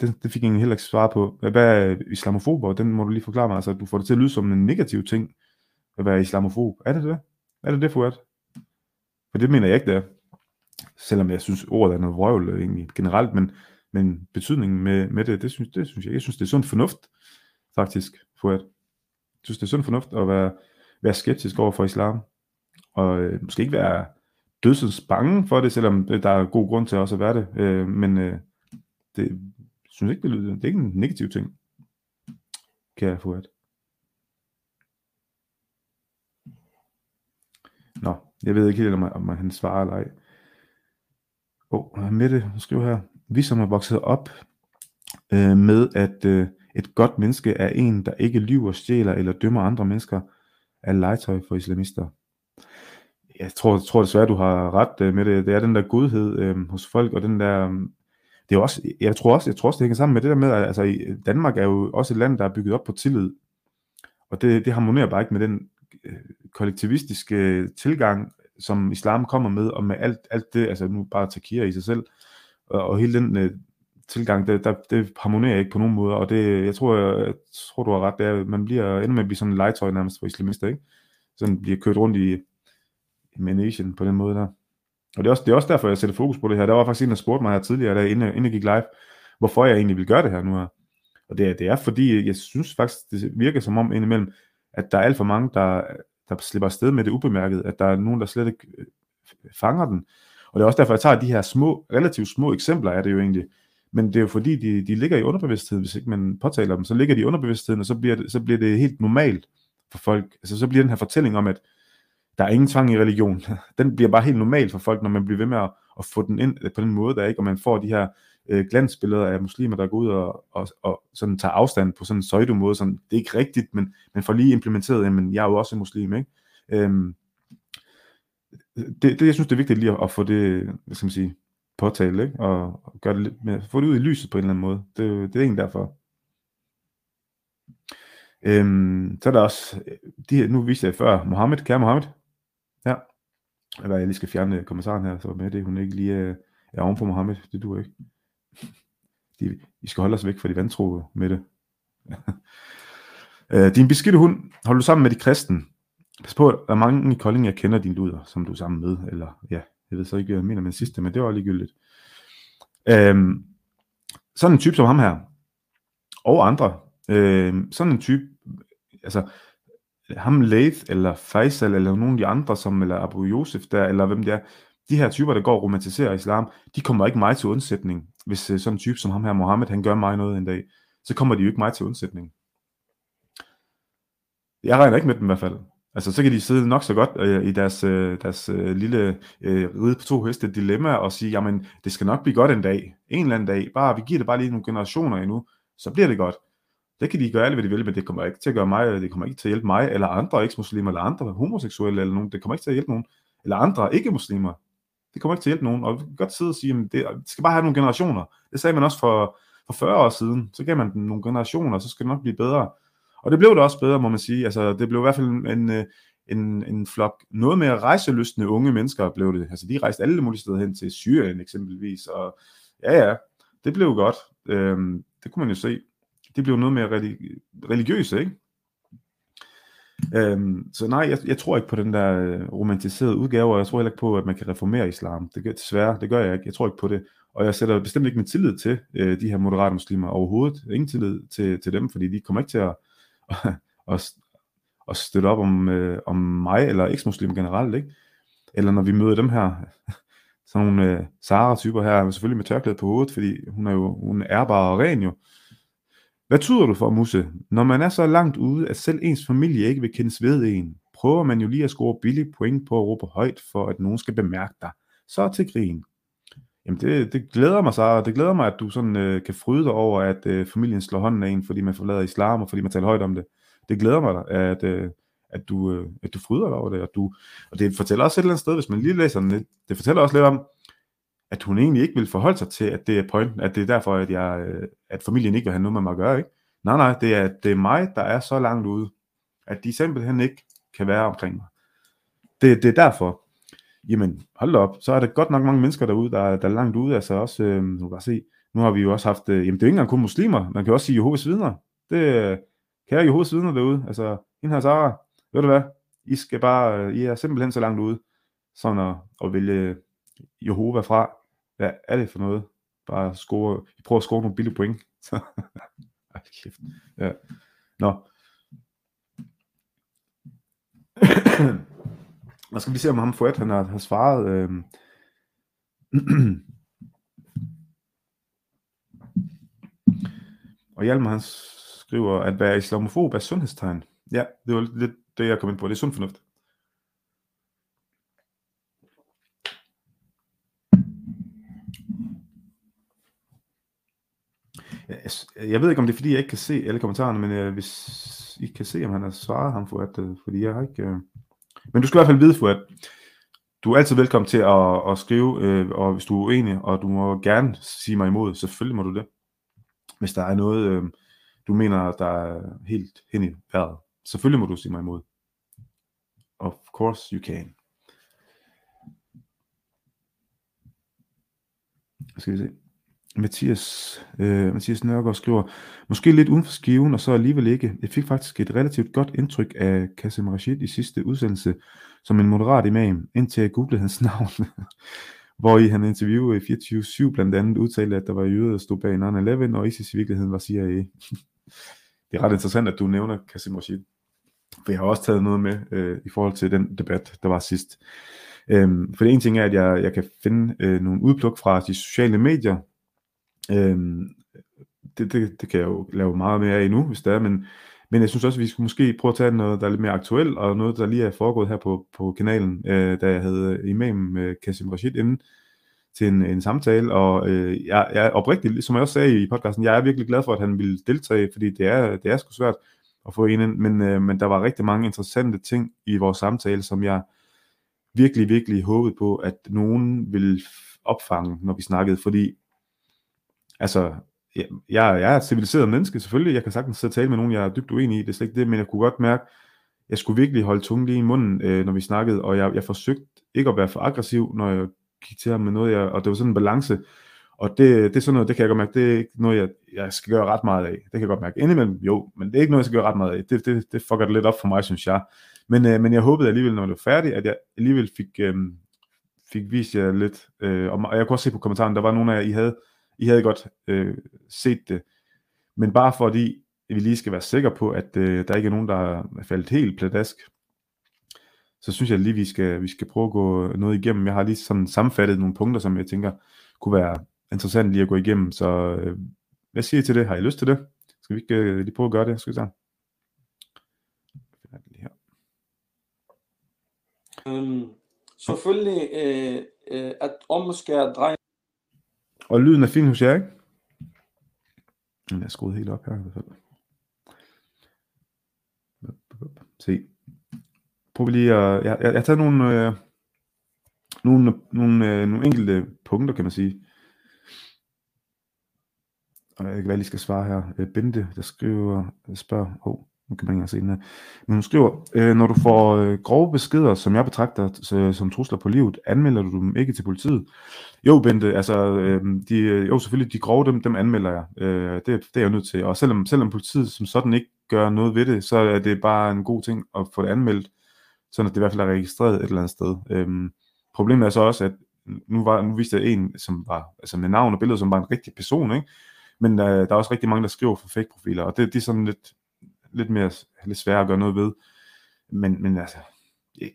Speaker 1: Det, det fik jeg heller ikke svar på. Hvad er islamofober? Den må du lige forklare mig. Altså, du får det til at lyde som en negativ ting at være islamofob. Er det det? Er det det, Fuad? For det mener jeg ikke, det er. Selvom jeg synes, ordet er noget vrøvl øh, egentlig generelt, men men betydningen med, med det, det synes, det synes jeg, jeg synes, det er sund fornuft, faktisk, for at, jeg synes, det er sund fornuft at være, være skeptisk over for islam, og øh, måske ikke være dødsens bange for det, selvom der er god grund til også at være det, øh, men øh, det synes ikke, det, lyder, det er ikke en negativ ting. Kan jeg få at. Nå, jeg ved ikke helt, om, om han svarer eller ej. Åh, oh, Mette skriver her. Vi som er vokset op øh, med, at øh, et godt menneske er en, der ikke lyver, stjæler eller dømmer andre mennesker, er legetøj for islamister. Jeg tror, jeg tror desværre, du har ret øh, med det. Det er den der godhed øh, hos folk, og den der... Øh, det er også, jeg tror også, jeg tror også, det hænger sammen med det der med, at altså, Danmark er jo også et land, der er bygget op på tillid. Og det, det harmonerer bare ikke med den øh, kollektivistiske øh, tilgang, som islam kommer med, og med alt, alt det, altså nu bare takir i sig selv, og hele den øh, tilgang, det, der, det harmonerer ikke på nogen måde, og det, jeg tror, jeg, jeg tror du har ret, det er, man bliver ender med at blive sådan en legetøj nærmest for islamister, ikke? Sådan bliver kørt rundt i, i Manesien på den måde der. Og det er, også, det er også derfor, jeg sætter fokus på det her. Der var faktisk en, der spurgte mig her tidligere, der, inden, inden jeg gik live, hvorfor jeg egentlig vil gøre det her nu her. Og det, det er fordi, jeg synes faktisk, det virker som om indimellem, at der er alt for mange, der, der slipper afsted med det ubemærket, at der er nogen, der slet ikke øh, fanger den. Og det er også derfor, jeg tager de her små, relativt små eksempler af det jo egentlig. Men det er jo fordi, de, de ligger i underbevidstheden, hvis ikke man påtaler dem, så ligger de i underbevidstheden, og så bliver det, så bliver det helt normalt for folk. Altså så bliver den her fortælling om, at der er ingen tvang i religion. Den bliver bare helt normal for folk, når man bliver ved med at, at få den ind øh, på den måde, der ikke, og man får de her øh, glansbilleder af muslimer, der går ud og, og, og sådan tager afstand på sådan en søjdu måde, Sådan, det er ikke rigtigt, men man får lige implementeret, at jeg er jo også en muslim. Ikke? Øhm, det, det, jeg synes, det er vigtigt lige at, at få det, hvad skal man sige, påtale, ikke? Og, og gøre det lidt mere, få det ud i lyset på en eller anden måde. Det, det er egentlig derfor. Øhm, så er der også, øh, de her, nu viste jeg før, Mohammed, kære Mohammed, ja, eller jeg lige skal fjerne kommentaren her, så med det, hun ikke lige er, er oven på Mohammed, det duer ikke. De, I skal holde os væk fra de vantro med det. øh, din beskidte hund, holder du sammen med de kristne? Pas på, at mange i Kolding, jeg kender din luder, som du er sammen med, eller ja, jeg ved så ikke, hvad jeg mener med sidste, men det var ligegyldigt. Øhm, sådan en type som ham her, og andre, øhm, sådan en type, altså ham Leith, eller Faisal, eller nogle af de andre, som, eller Abu Yosef der, eller hvem det er, de her typer, der går og romantiserer islam, de kommer ikke mig til undsætning. Hvis øh, sådan en type som ham her, Mohammed, han gør mig noget en dag, så kommer de jo ikke mig til undsætning. Jeg regner ikke med dem i hvert fald. Altså, så kan de sidde nok så godt øh, i deres, øh, deres øh, lille øh, ride på to heste dilemma og sige, jamen, det skal nok blive godt en dag. En eller anden dag. Bare, vi giver det bare lige nogle generationer endnu, så bliver det godt. Det kan de gøre alt, hvad de vil, men det kommer ikke til at gøre mig, det kommer ikke til at hjælpe mig, eller andre eksmuslimer, eller andre homoseksuelle, eller nogen. Det kommer ikke til at hjælpe nogen. Eller andre ikke-muslimer. Det kommer ikke til at hjælpe nogen. Og vi kan godt sidde og sige, jamen, det, det skal bare have nogle generationer. Det sagde man også for, for 40 år siden. Så gav man dem nogle generationer, så skal det nok blive bedre. Og det blev det også bedre, må man sige. Altså, det blev i hvert fald en, en, øh, en flok noget mere rejselystende unge mennesker blev det. Altså, de rejste alle mulige steder hen til Syrien eksempelvis. Og ja, ja, det blev godt. Øhm, det kunne man jo se. De blev noget mere religiøse, ikke? Øhm, så nej, jeg, jeg tror ikke på den der øh, romantiserede udgave, og jeg tror heller ikke på, at man kan reformere islam. Det gør, desværre, det gør jeg ikke. Jeg tror ikke på det. Og jeg sætter bestemt ikke min tillid til øh, de her moderate muslimer overhovedet. Ingen tillid til, til dem, fordi de kommer ikke til at, og, og støtte op om, øh, om mig eller eksmuslimer generelt. Ikke? Eller når vi møder dem her, sådan nogle øh, Sara-typer her, selvfølgelig med tørklæde på hovedet, fordi hun er jo hun er bare og ren jo. Hvad tyder du for, Musse? Når man er så langt ude, at selv ens familie ikke vil kendes ved en, prøver man jo lige at score billige point på at råbe højt, for at nogen skal bemærke dig. Så til grin. Jamen det, det glæder mig så, det glæder mig, at du sådan øh, kan fryde dig over, at øh, familien slår hånden af en, fordi man forlader islam, og fordi man taler højt om det. Det glæder mig, at, øh, at, du, øh, at du fryder dig over det, og, du, og det fortæller også et eller andet sted, hvis man lige læser den, det fortæller også lidt om, at hun egentlig ikke vil forholde sig til, at det er pointen, at det er derfor, at, jeg, øh, at familien ikke vil have noget med mig at gøre, ikke? Nej, nej, det er, det er mig, der er så langt ude, at de simpelthen ikke kan være omkring mig. Det, det er derfor. Jamen, hold op, så er der godt nok mange mennesker derude, der, der er langt ude, altså også, øh, nu kan se, nu har vi jo også haft, øh, jamen det er jo ikke engang kun muslimer, man kan også sige Jehovas vidner. Det, øh, kære Jehovas vidner derude, altså, hende her Sara, ved du hvad, I skal bare, øh, I er simpelthen så langt ude, sådan at, at vælge Jehova fra. Hvad er det for noget? Bare score, I prøver at score nogle billige point. Ej, kæft. Ja. Nå. Og skal vi se, om ham Fuet, han har, har svaret. Øh... Og Hjalmar han skriver, at være islamofob er sundhedstegn. Ja, det var lidt det, jeg kom ind på. Det er sund fornuft. Jeg ved ikke, om det er, fordi jeg ikke kan se alle kommentarerne, men øh, hvis I kan se, om han har svaret ham, for at, øh, fordi jeg har ikke... Øh... Men du skal i hvert fald vide, for at du er altid velkommen til at, at skrive, øh, og hvis du er uenig, og du må gerne sige mig imod, selvfølgelig må du det. Hvis der er noget, øh, du mener, der er helt hen i vejret, selvfølgelig må du sige mig imod. Of course you can. Skal vi se. Mathias, øh, Mathias Nørgaard skriver, måske lidt uden for skiven, og så alligevel ikke. Jeg fik faktisk et relativt godt indtryk af Kasim Rashid i sidste udsendelse, som en moderat imam, indtil jeg googlede hans navn, hvor i han interviewede i 24-7 blandt andet udtalte, at der var jøder, der stod bag 9-11, og ISIS i virkeligheden var CIA. det er ret interessant, at du nævner Kasim Rashid, for jeg har også taget noget med øh, i forhold til den debat, der var sidst. Øhm, for det ene ting er, at jeg, jeg kan finde øh, nogle udpluk fra de sociale medier, Øhm, det, det, det kan jeg jo lave meget mere af endnu, hvis det er, men, men jeg synes også, at vi skulle måske prøve at tage noget, der er lidt mere aktuelt, og noget, der lige er foregået her på, på kanalen, øh, da jeg havde imam øh, Kasim Rashid inde til en, en samtale, og øh, jeg, jeg er oprigtigt, som jeg også sagde i podcasten, jeg er virkelig glad for, at han ville deltage, fordi det er, det er sgu svært at få en ind, men, øh, men der var rigtig mange interessante ting i vores samtale, som jeg virkelig, virkelig håbede på, at nogen ville opfange, når vi snakkede, fordi altså, jeg, jeg er et civiliseret menneske, selvfølgelig. Jeg kan sagtens sidde og tale med nogen, jeg er dybt uenig i, det er slet ikke det, men jeg kunne godt mærke, jeg skulle virkelig holde tungen lige i munden, øh, når vi snakkede, og jeg, jeg forsøgte ikke at være for aggressiv, når jeg gik til ham med noget, jeg, og det var sådan en balance, og det, det er sådan noget, det kan jeg godt mærke, det er ikke noget, jeg, jeg skal gøre ret meget af. Det kan jeg godt mærke. Indimellem, jo, men det er ikke noget, jeg skal gøre ret meget af. Det, det, det fucker det lidt op for mig, synes jeg. Men, øh, men jeg håbede alligevel, når det var færdigt, at jeg alligevel fik, øh, fik vist jer lidt. Øh, og jeg kunne også se på kommentaren, der var nogle af jer, I havde i havde godt øh, set det. Men bare fordi vi lige skal være sikre på, at øh, der ikke er nogen, der er faldet helt pladask, så synes jeg lige, vi skal, vi skal prøve at gå noget igennem. Jeg har lige sådan sammenfattet nogle punkter, som jeg tænker kunne være interessant lige at gå igennem. Så øh, hvad siger I til det? Har I lyst til det? Skal vi ikke øh, lige prøve at gøre det? Skal vi se.
Speaker 2: Øhm, selvfølgelig øh, øh, at omskære dreng
Speaker 1: og lyden er fin hos jer, ikke? Den er skruet helt op her i hvert fald. Se. Prøv lige at... Jeg, jeg, jeg har nogle, øh, nogle, nogle, øh, nogle enkelte punkter, kan man sige. Og jeg kan være, jeg lige skal svare her. Øh, Bente, der skriver, spørger, oh, nu kan man ikke se den her. Men hun skriver, øh, når du får øh, grove beskeder, som jeg betragter øh, som trusler på livet, anmelder du dem ikke til politiet? Jo, Bente, altså, øh, de, øh, jo selvfølgelig, de grove, dem, dem anmelder jeg. Øh, det, det er jeg nødt til. Og selvom, selvom politiet som sådan ikke gør noget ved det, så er det bare en god ting at få det anmeldt, sådan at det i hvert fald er registreret et eller andet sted. Øh, problemet er så også, at nu, var, nu viste jeg en, som var, altså med navn og billede, som var en rigtig person, ikke? Men øh, der er også rigtig mange, der skriver for fake profiler, og det, det er sådan lidt, lidt, mere, lidt sværere at gøre noget ved. Men, men altså,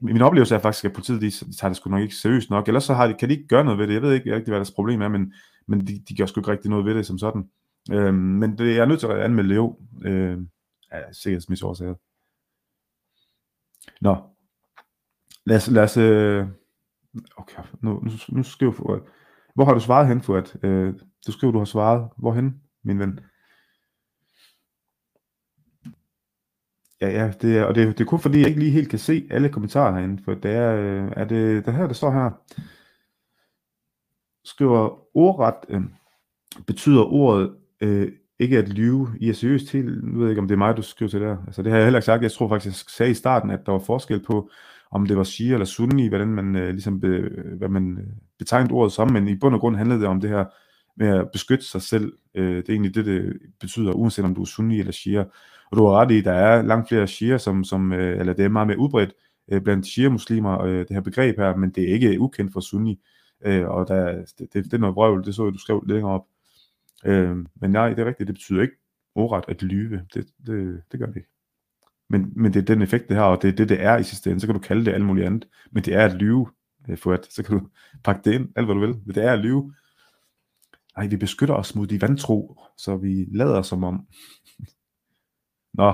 Speaker 1: min oplevelse er faktisk, at politiet de, de tager det sgu nok ikke seriøst nok. Ellers så har de, kan de ikke gøre noget ved det. Jeg ved ikke rigtig, hvad deres problem er, men, men de, de gør sgu ikke rigtig noget ved det som sådan. Øhm, men det, jeg er nødt til at anmelde det jo. Øh, af sikkerhedsmæssige årsager. Nå. Lad os... Lad os øh, okay, nu, nu, nu skriver Hvor har du svaret hen, for at øh, du skriver, du har svaret. Hvorhen, min ven? Ja, ja, det er, og det, det er kun fordi, jeg ikke lige helt kan se alle kommentarer herinde, for det er, øh, er det, der her, der står her, skriver ordret, øh, betyder ordet øh, ikke at lyve. I er seriøst til, nu ved jeg ikke, om det er mig, du skriver til der. Altså det har jeg heller ikke sagt. Jeg tror faktisk, jeg sagde i starten, at der var forskel på, om det var shia eller sunni, hvordan man, øh, ligesom be, hvad man øh, betegnede ordet som, men i bund og grund handlede det om det her med at beskytte sig selv. Øh, det er egentlig det, det betyder, uanset om du er sunni eller shia. Og du har ret i, der er langt flere shia, som, som øh, eller det er meget mere udbredt øh, blandt shia-muslimer, øh, det her begreb her, men det er ikke ukendt for sunni. Øh, og der, det, det, det er noget vrøvl, det så jeg, du skrev længere op. Øh, men nej, det er rigtigt, det betyder ikke ordret at lyve. Det, det, det gør det ikke. Men, men det er den effekt, det har, og det er det, det er i sidste ende. Så kan du kalde det alt muligt andet. Men det er at lyve, øh, for at så kan du pakke det ind, alt hvad du vil. Men det er at lyve. nej, vi beskytter os mod de vantro, så vi lader som om. Nå,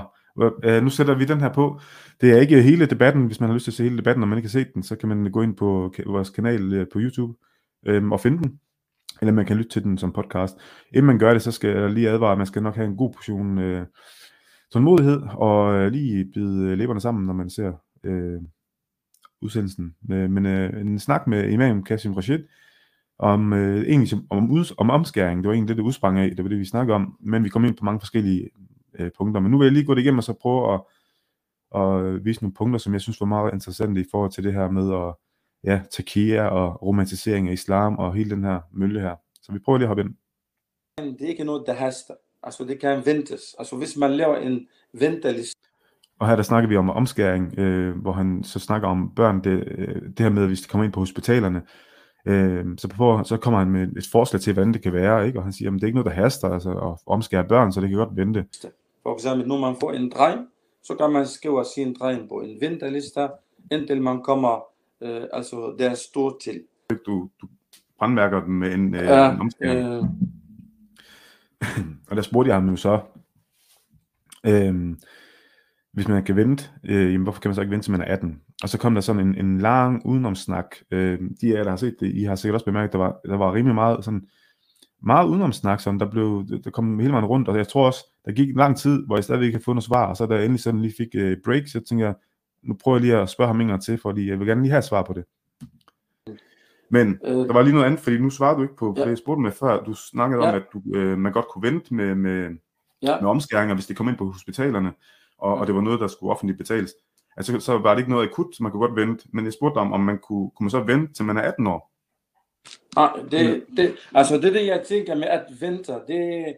Speaker 1: øh, nu sætter vi den her på. Det er ikke hele debatten, hvis man har lyst til at se hele debatten, og man ikke har set den, så kan man gå ind på vores kanal øh, på YouTube øh, og finde den eller man kan lytte til den som podcast. Inden man gør det, så skal jeg lige advare, at man skal nok have en god portion øh, tålmodighed, og øh, lige bide øh, læberne sammen, når man ser øh, udsendelsen. Øh, men øh, en snak med Imam Kasim Rashid, om, øh, egentlig om, om, om omskæring, det var egentlig det, det udsprang af, det var det, vi snakkede om, men vi kom ind på mange forskellige øh, punkter. Men nu vil jeg lige gå det igennem og så prøve at, at vise nogle punkter, som jeg synes var meget interessante i forhold til det her med at ja, takia og romantisering af islam og hele den her mølle her. Så vi prøver lige at hoppe ind.
Speaker 2: Det er ikke noget, der haster. Altså det kan ventes. Altså hvis man laver en venteliste.
Speaker 1: Og her der snakker vi om omskæring, øh, hvor han så snakker om børn, det, øh, det her med, hvis de kommer ind på hospitalerne, øh, så, på, så kommer han med et forslag til, hvordan det kan være, ikke? og han siger, at det er ikke noget, der haster altså, at omskære børn, så det kan godt vente.
Speaker 2: For eksempel, når man får en dreng, så kan man skrive sin dreng på en venteliste, indtil man kommer øh, altså det er stort til.
Speaker 1: Du, du brandmærker den med en, øh, ja, en omskæring. Øh... og der spurgte jeg ham jo så, øh, hvis man kan vente, øh, jamen, hvorfor kan man så ikke vente til man er 18? Og så kom der sådan en, en lang udenomsnak. Øh, de af der har set det, I har sikkert også bemærket, der var, der var rimelig meget sådan, meget udenomsnak, sådan, der, blev, der kom hele vejen rundt, og jeg tror også, der gik en lang tid, hvor jeg stadigvæk ikke havde fået noget svar, og så da jeg endelig sådan lige fik øh, break, så tænkte jeg, nu prøver jeg lige at spørge ham en gang til, fordi jeg vil gerne lige have svar på det. Men øh, der var lige noget andet, fordi nu svarede du ikke på, ja. jeg spurgte med før, du snakkede ja. om, at du, øh, man godt kunne vente med, med, ja. med omskæringer, hvis det kom ind på hospitalerne, og, og det var noget, der skulle offentligt betales. Altså, så var det ikke noget akut, så man kunne godt vente, men jeg spurgte om, om man kunne, kunne man så vente, til man er 18 år?
Speaker 2: Nej, ah, det, det, altså det det, jeg tænker med at vente, det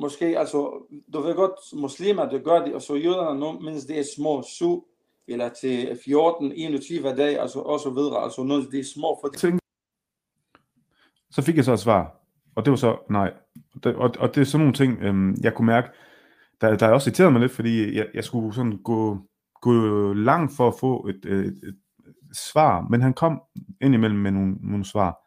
Speaker 2: måske, altså, du ved godt, muslimer, det gør det, og så jøderne, mens det er små, syv, eller til 14, 21 dage, altså og så videre, altså noget det er små for det.
Speaker 1: Så fik jeg så et svar, og det var så nej. Det, og, og det er sådan nogle ting, øhm, jeg kunne mærke, der, der er også irriteret mig lidt, fordi jeg, jeg skulle sådan gå, gå langt for at få et, et, et, et svar, men han kom indimellem med nogle, nogle svar.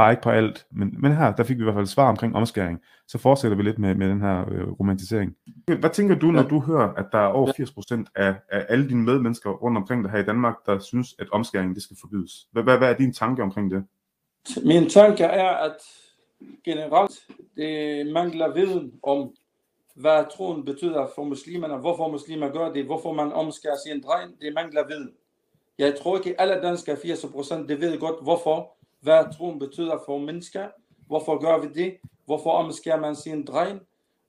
Speaker 1: Bare ikke på alt, men, men her, der fik vi i hvert fald svar omkring omskæring. Så fortsætter vi lidt med, med den her øh, romantisering. Hvad tænker du, når du hører, at der er over 80% af, af alle dine medmennesker rundt omkring dig her i Danmark, der synes, at omskæring det skal forbydes? Hvad, hvad, hvad er din tanke omkring det?
Speaker 2: Min tanke er, at generelt det mangler viden om, hvad troen betyder for muslimerne, hvorfor muslimer gør det, hvorfor man omskærer sin dreng, det mangler viden. Jeg tror ikke, alle danskere 80% det ved godt, hvorfor hvad troen betyder for mennesker, hvorfor gør vi det, hvorfor omskærer man sin dreng,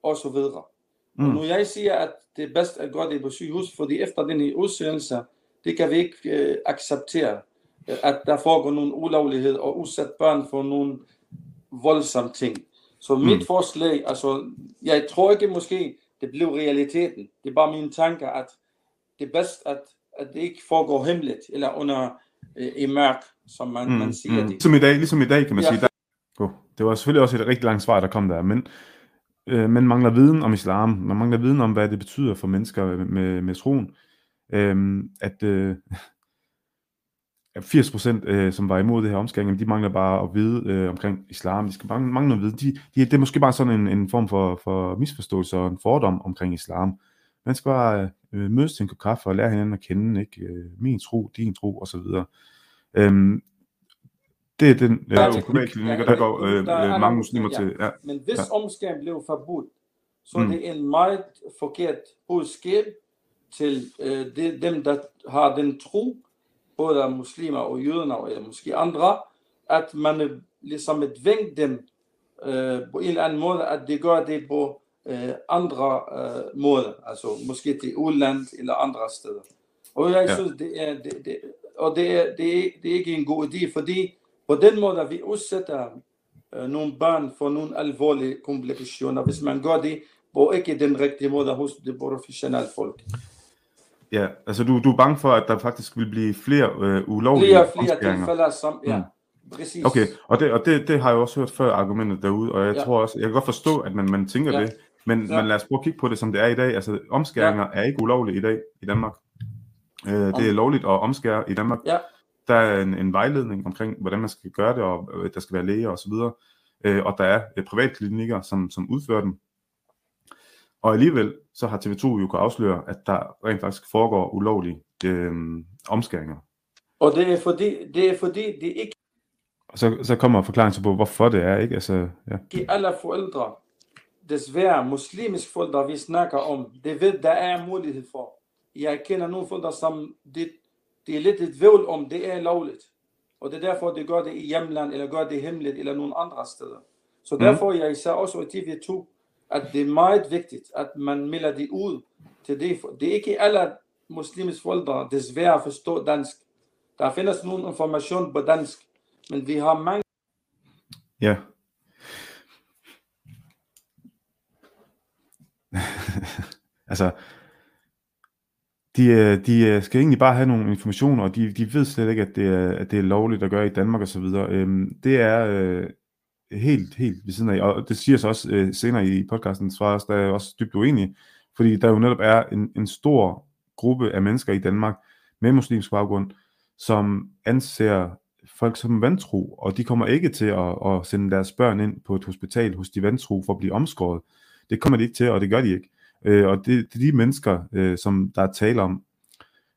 Speaker 2: og så videre. Mm. Og når jeg siger, at det er bedst at gøre det på sygehus, fordi efter den udsendelse, det kan vi ikke øh, acceptere, at der foregår nogle ulovlighed og udsat børn for nogle voldsomme ting. Så mit mm. forslag, altså, jeg tror ikke måske, det blev realiteten. Det er bare min tanke, at det er bedst, at, at det ikke foregår hemmeligt, eller under øh, i mørk, som man, mm, man siger. Mm. Det.
Speaker 1: Ligesom i dag, ligesom i dag kan man ja. sige. Der, oh, det var selvfølgelig også et rigtig langt svar, der kom der, men øh, man mangler viden om islam, man mangler viden om, hvad det betyder for mennesker med, med troen. Øh, at øh, 80% øh, som var imod det her omskæring, de mangler bare at vide øh, omkring islam. De skal mangle, mangle noget viden. De, de, det er måske bare sådan en, en form for, for misforståelse og en fordom omkring islam. Man skal bare øh, mødes til en kop kaffe og lære hinanden at kende, ikke? Øh, min tro, din tro osv. Øhm, det er den øh, privatklinik, der går øh, der mange muslimer ja. til. Ja.
Speaker 2: Men hvis ja. omskæring blev forbudt, så mm. det er en meget forkert budskab til øh, de, dem, der har den tro, både muslimer og jøder, eller måske andre, at man ligesom tvinger dem øh, på en eller anden måde, at de gør det på øh, andre øh, måder, altså måske til udland eller andre steder. Og jeg ja. synes, det er, det, det, og det er, det, er, det er ikke en god idé, fordi på den måde vi udsætter øh, nogle børn for nogle alvorlige komplikationer, hvis man gør det på ikke den rigtige måde hos det professionelle folk.
Speaker 1: Ja, altså du, du er bange for, at der faktisk vil blive flere øh, ulovlige
Speaker 2: Flere, flere tilfælde, som, ja, mm.
Speaker 1: præcis. Okay, og, det, og det, det har jeg også hørt før argumentet derude, og jeg ja. tror også, jeg kan godt forstå, at man, man tænker ja. det, men, ja. men lad os prøve at kigge på det, som det er i dag. Altså omskæringer ja. er ikke ulovlige i dag i Danmark. Øh, det er lovligt at omskære i Danmark. Ja. Der er en, en vejledning omkring, hvordan man skal gøre det, og øh, der skal være læger osv. øh, og der er øh, privatklinikker, som, som udfører dem. Og alligevel så har TV2 jo kunnet afsløre, at der rent faktisk foregår ulovlige øh, omskæringer.
Speaker 2: Og det er fordi, det er fordi, det ikke
Speaker 1: Og så, så kommer forklaringen på, hvorfor det er, ikke? Altså, ja.
Speaker 2: ikke alle forældre, desværre muslimske forældre, vi snakker om, det ved, der er mulighed for. Jeg kender nogle forældre, som det, det er lidt et vævl om, det er lovligt. Og det er derfor, de gør det i hjemland, eller gør det hemmeligt, eller nogle andre steder. Så
Speaker 1: Mhm.
Speaker 2: derfor, jeg sagde også i TV2, at det er meget vigtigt, at man melder det ud til det. Det er ikke alle muslimske forældre, desværre forstår dansk. Der findes nogle information på dansk, men vi har mange
Speaker 1: Ja. altså, de, øh, de øh, skal egentlig bare have nogle informationer, og de, de ved slet ikke, at det, er, at det er lovligt at gøre i Danmark osv. Øhm, det er øh, helt, helt ved siden af, og det siger sig også øh, senere i podcasten, så der er jeg også dybt uenig, fordi der jo netop er en, en stor gruppe af mennesker i Danmark med muslimsk baggrund, som anser folk som vantro, og de kommer ikke til at, at sende deres børn ind på et hospital hos de vantro for at blive omskåret. Det kommer de ikke til, og det gør de ikke. Øh, og det, det er de mennesker, øh, som der er tale om.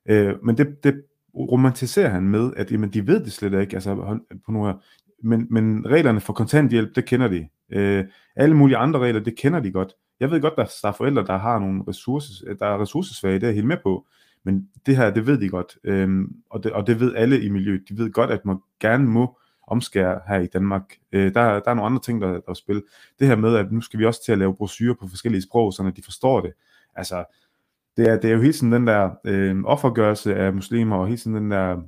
Speaker 1: Øh, men det, det romantiserer han med, at jamen, de ved det slet ikke, altså på på her. men, men reglerne for kontanthjælp, det kender de. Øh, alle mulige andre regler, det kender de godt. Jeg ved godt, der er forældre, der har nogle ressourcer, der er ressourcesvage, det er jeg helt med på. Men det her, det ved de godt. Øhm, og, det, og det ved alle i miljøet. De ved godt, at man gerne må omskære her i Danmark. Øh, der, der er nogle andre ting, der, der er spil. Det her med, at nu skal vi også til at lave brosyrer på forskellige sprog, så de forstår det. Altså, det er, det er jo hele tiden den der øh, offergørelse af muslimer, og hele tiden den der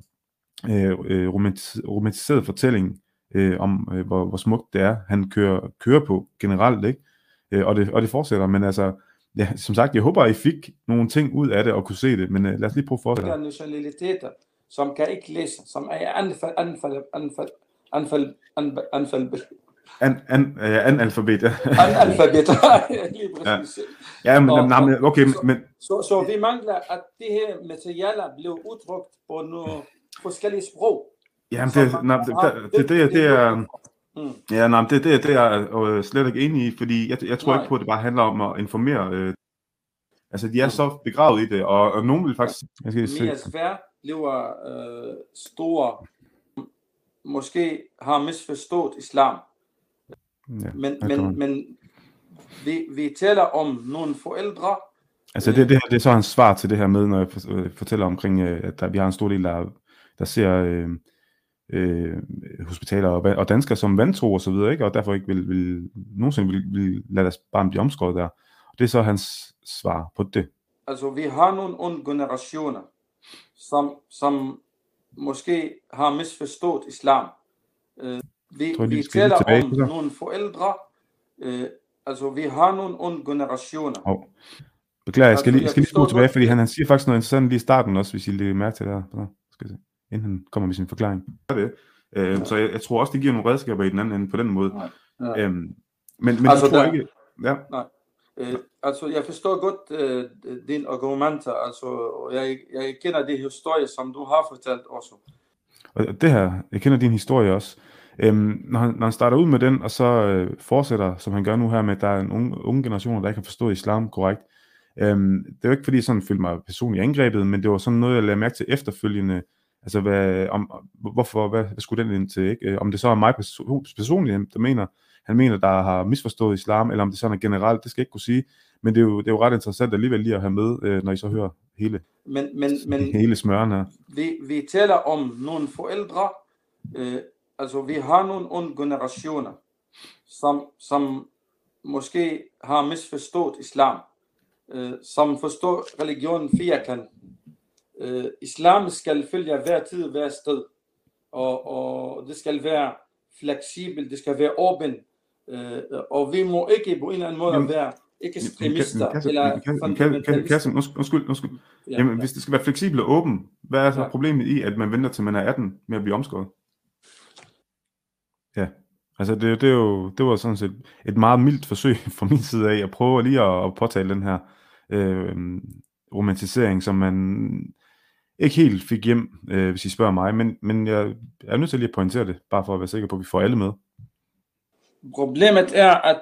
Speaker 1: øh, øh romantis- romantiserede fortælling øh, om, øh, hvor, hvor smukt det er, han kører, kører på generelt, ikke? Øh, og, det, og det fortsætter, men altså, ja, som sagt, jeg håber, I fik nogle ting ud af det og kunne se det, men øh, lad os lige prøve at fortsætte.
Speaker 2: nationaliteter, som kan ikke læse, som er anfald, anfald, anfald, anfald, anfald, anfald,
Speaker 1: An, an, øh, analfabet, ja.
Speaker 2: analfabeter. Lige præcis.
Speaker 1: ja, men,
Speaker 2: Og-
Speaker 1: nej, okay,
Speaker 2: så-
Speaker 1: men,
Speaker 2: Så, så vi mangler, at det her materialer blev udtrykt på nogle forskellige sprog.
Speaker 1: jamen, det, nej, det, det, det, det, det er,
Speaker 2: Mm.
Speaker 1: ja, nej, det, det, det er jeg øh, slet ikke enig i, fordi jeg, jeg tror
Speaker 2: Nej.
Speaker 1: ikke på, at det bare handler om at informere. Øh, altså, de er så begravet i det, og, og nogen vil faktisk... Jeg skal
Speaker 2: Mere
Speaker 1: se.
Speaker 2: svært bliver øh, store, måske har misforstået islam.
Speaker 1: Ja,
Speaker 2: Men, men, men vi, vi taler om nogle forældre,
Speaker 1: Altså det, det, her, det er så hans svar til det her med, når jeg øh, fortæller omkring, øh, at der, vi har en stor del, der, der ser øh, øh, hospitaler og, og danskere som vantro og så videre, ikke? og derfor ikke vil, vil nogensinde vil, vil lade deres barn blive omskåret der. Og det er så hans svar på det.
Speaker 2: altså vi har nogle unge generationer, som, som måske har misforstået islam. Øh, vi,
Speaker 1: tror,
Speaker 2: vi taler
Speaker 1: tilbage
Speaker 2: om
Speaker 1: det.
Speaker 2: nogle forældre, øh, altså vi har nogle unge generationer.
Speaker 1: Og beklager, jeg skal
Speaker 2: Altså,
Speaker 1: lige, jeg skal lige skrue tilbage, fordi han, han siger faktisk noget interessant lige i starten også, hvis I lige mærke til det her. Så Skal se, inden han kommer med sin forklaring. Det. Øh, så jeg, jeg, tror også, det giver nogle redskaber i den anden ende på den måde.
Speaker 2: Ja.
Speaker 1: Øhm, men men
Speaker 2: Altså,
Speaker 1: jeg tror
Speaker 2: der-
Speaker 1: ikke... Ja,
Speaker 2: Øh, altså, jeg forstår godt øh, dine argumenter, altså, og jeg, jeg kender de historier, som du har fortalt også.
Speaker 1: Og det her, jeg kender din historie også. Øhm, når, han, når han starter ud med den, og så øh, fortsætter, som han gør nu her med, at der er en unge, unge generation, der ikke har forstået islam korrekt. Øhm, det er jo ikke fordi, jeg sådan følte mig personligt angrebet, men det var sådan noget, jeg lagde mærke til efterfølgende. Altså, hvad, om, hvorfor, hvad, hvad skulle den ind til? Ikke? Øh, Om det så er mig perso- personligt, der mener, han mener, der har misforstået islam, eller om det sådan er generelt, det skal jeg ikke kunne sige. Men det er jo, det er jo ret interessant alligevel lige at have med, øh, når I så hører hele,
Speaker 2: Men, men, men
Speaker 1: hele smøren her.
Speaker 2: vi, vi taler om nogle forældre, øh, altså vi har nogle unge generationer, som, som måske har misforstået islam, øh, som forstår religionen firkant. Øh, islam skal følge hver tid, hver sted, og, og det skal være fleksibelt, det skal være åbent, og vi må ikke på en eller anden måde
Speaker 1: Jamen,
Speaker 2: være ekstremister eller
Speaker 1: Kassim,
Speaker 2: fundamentalister.
Speaker 1: undskyld, undskyld, undskyld.
Speaker 2: Ja,
Speaker 1: Jamen,
Speaker 2: ja.
Speaker 1: hvis det skal være fleksibelt og åbent, hvad er så
Speaker 2: Ja.
Speaker 1: problemet i, at man venter til man er 18 med at blive omskåret? Ja, altså det, det, er jo, det var sådan set et meget mildt forsøg fra min side af at prøve lige at, at påtale den her øh, romantisering, som man ikke helt fik hjem, øh, hvis I spørger mig, men, men jeg er nødt til lige at pointere det, bare for at være sikker på, at vi får alle med.
Speaker 2: Problemet er, at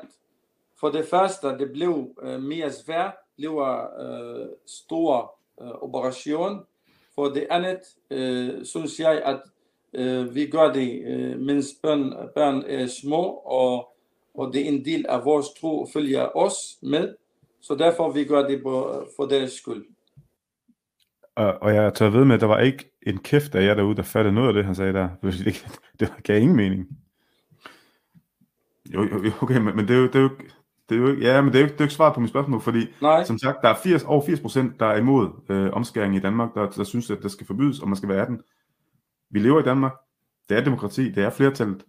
Speaker 2: for det første, det blev øh, mere svært, det var øh, stor øh, operation. For det andet, øh, synes jeg, at øh, vi gør det, øh, mens børn, børn er små, og, og det er en del af vores tro følger os med. Så derfor vi gør det på, for deres skyld.
Speaker 1: Og, og jeg tør ved med, at der var ikke en kæft af jer derude, der fattede noget af det, han sagde der. Det, det gav ingen mening. Jo, jo, okay, men, men det er jo, det er jo, det er jo, ja, men det er jo, det er jo ikke svar på mit spørgsmål, fordi
Speaker 2: Nej.
Speaker 1: som sagt, der er 80, over 80 procent, der er imod øh, omskæring i Danmark, der, der synes, at det skal forbydes, og man skal være 18. Vi lever i Danmark. Det er demokrati, det er flertallet.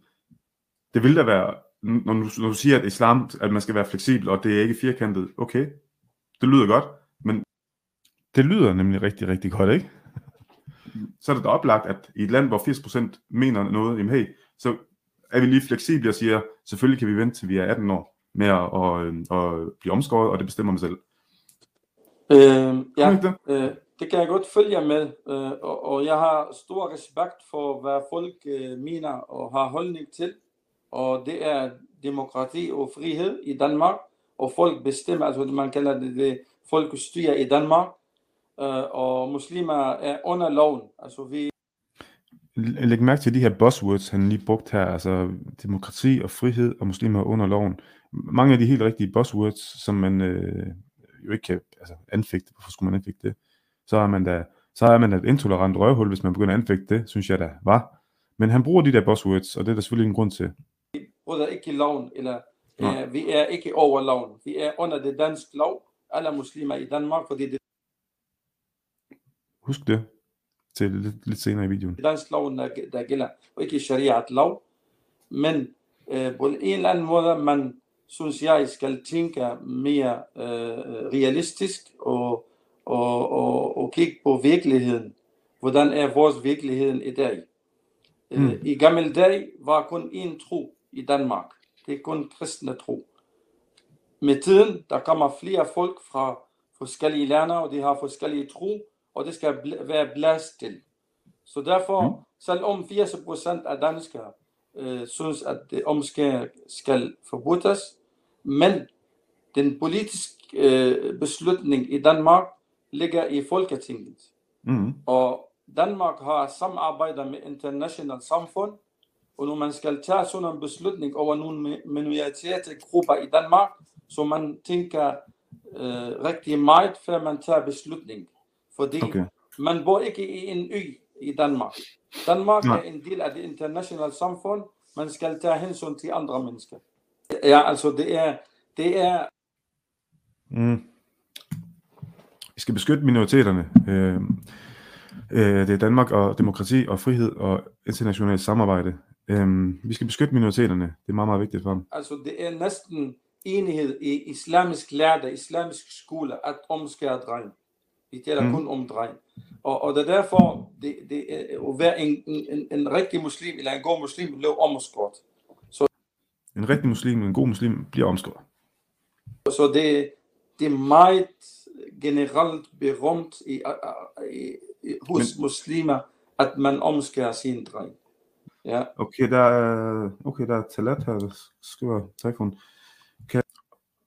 Speaker 1: Det vil da være, når du, når du siger, at islam, at man skal være fleksibel, og det er ikke firkantet, okay, det lyder godt, men det lyder nemlig rigtig, rigtig godt, ikke? Så er det da oplagt, at i et land, hvor 80% mener noget, jamen hey, så er vi lige fleksible og siger, selvfølgelig kan vi vente til vi er 18 år med at, og, og blive omskåret, og det bestemmer man selv.
Speaker 2: Øh, ja,
Speaker 1: det?
Speaker 2: øh, det kan jeg godt følge med, øh, og, og jeg har stor respekt for, hvad folk øh, mener og har holdning til, og det er demokrati og frihed i Danmark, og folk bestemmer, altså man kalder det, det folkestyre i Danmark, øh, og muslimer er under loven, altså vi
Speaker 1: Læg mærke til de her buzzwords, han lige brugt her, altså demokrati og frihed og muslimer under loven. Mange af de helt rigtige buzzwords, som man øh, jo ikke kan altså, anfægte. Hvorfor skulle man anfægte det? Så er man da, så er man da et intolerant røvhul, hvis man begynder at anfægte det, synes jeg da var. Men han bruger de der buzzwords, og det er der selvfølgelig en grund til.
Speaker 2: bryder ikke loven, eller
Speaker 1: Nej.
Speaker 2: øh, vi er ikke over loven. Vi er under det danske lov, alle muslimer i Danmark, fordi det
Speaker 1: Husk det til lidt, lidt senere i videoen.
Speaker 2: lov, der, der gælder, og ikke shariat lov. Men øh, på en eller anden måde, man synes jeg skal tænke mere øh, realistisk og, og, og, og kigge på virkeligheden. Hvordan er vores virkelighed i dag?
Speaker 1: Mm.
Speaker 2: Mm. I gamle dage var kun én tro i Danmark. Det er kun kristne tro. Med tiden, der kommer flere folk fra forskellige lande, og de har forskellige tro, og det skal bl- være plads til. Så derfor,
Speaker 1: Mm.
Speaker 2: selvom 80% af danskere øh, synes, at det omskæring skal forbudes, men den politiske øh, beslutning i Danmark ligger i Folketinget.
Speaker 1: Mm.
Speaker 2: Og Danmark har samarbejder med international samfund, og når man skal tage sådan en beslutning over nogle mi- minoritetsgrupper i Danmark, så man tænker øh, rigtig meget, før man tager beslutning. Fordi
Speaker 1: Okay.
Speaker 2: man bor ikke i en ø i Danmark. Danmark
Speaker 1: Nej.
Speaker 2: er en del af det internationale samfund. Man skal tage hensyn til andre mennesker. Ja, altså det er, det er
Speaker 1: Mm. Vi skal beskytte minoriteterne. Øh, øh, det er Danmark og demokrati og frihed og internationalt samarbejde. Øh, vi skal beskytte minoriteterne. Det er meget, meget vigtigt for ham.
Speaker 2: Altså, det er næsten enighed i islamisk lærte, islamisk skole, at omskære dreng. Vi taler
Speaker 1: Mm.
Speaker 2: kun om dreng. Og, og det er derfor, det, det at være en, en, en, rigtig muslim, eller en god muslim, blev omskåret.
Speaker 1: En rigtig muslim, en god muslim, bliver omskåret.
Speaker 2: Så det, det er meget generelt berømt i, i, i, hos
Speaker 1: Men-
Speaker 2: muslimer, at man omskærer sin dreng. Ja.
Speaker 1: Okay, der er, okay, der er Talat her, der skriver telefon.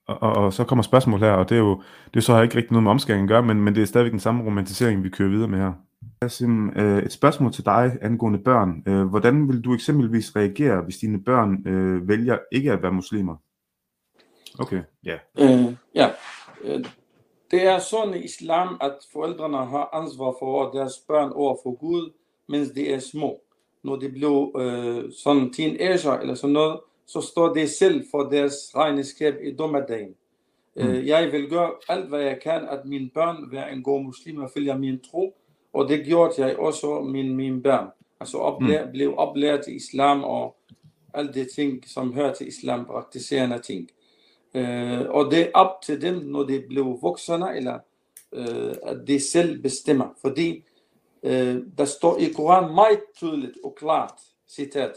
Speaker 1: Og, og, og, så kommer spørgsmål her, og det er jo, det så har ikke rigtig noget med omskæring at gøre, men, men det er stadigvæk den samme romantisering, vi kører videre med her. Kasim, øh, et spørgsmål til dig angående børn. Øh, hvordan vil du eksempelvis reagere, hvis dine børn øh, vælger ikke at være muslimer? Okay, ja.
Speaker 2: Øh, ja. Øh, Det er sådan i islam, at forældrene har ansvar for deres børn over for Gud, mens de er små. Når de bliver øh, sådan teenager eller sådan noget, så står de selv for deres regnskab i dommedagen.
Speaker 1: Mm.
Speaker 2: Øh, jeg vil gøre alt, hvad jeg kan, at mine børn være en god muslim og følge min tro, og det gjorde jeg også mine, mine børn. Altså oplæ- mm. blev oplært i islam og alle de ting, som hører til islam, praktiserende ting. Øh, og det er op til dem, når de bliver voksne, eller øh, at de selv bestemmer. Fordi øh, der står i Koran meget tydeligt og klart, citat,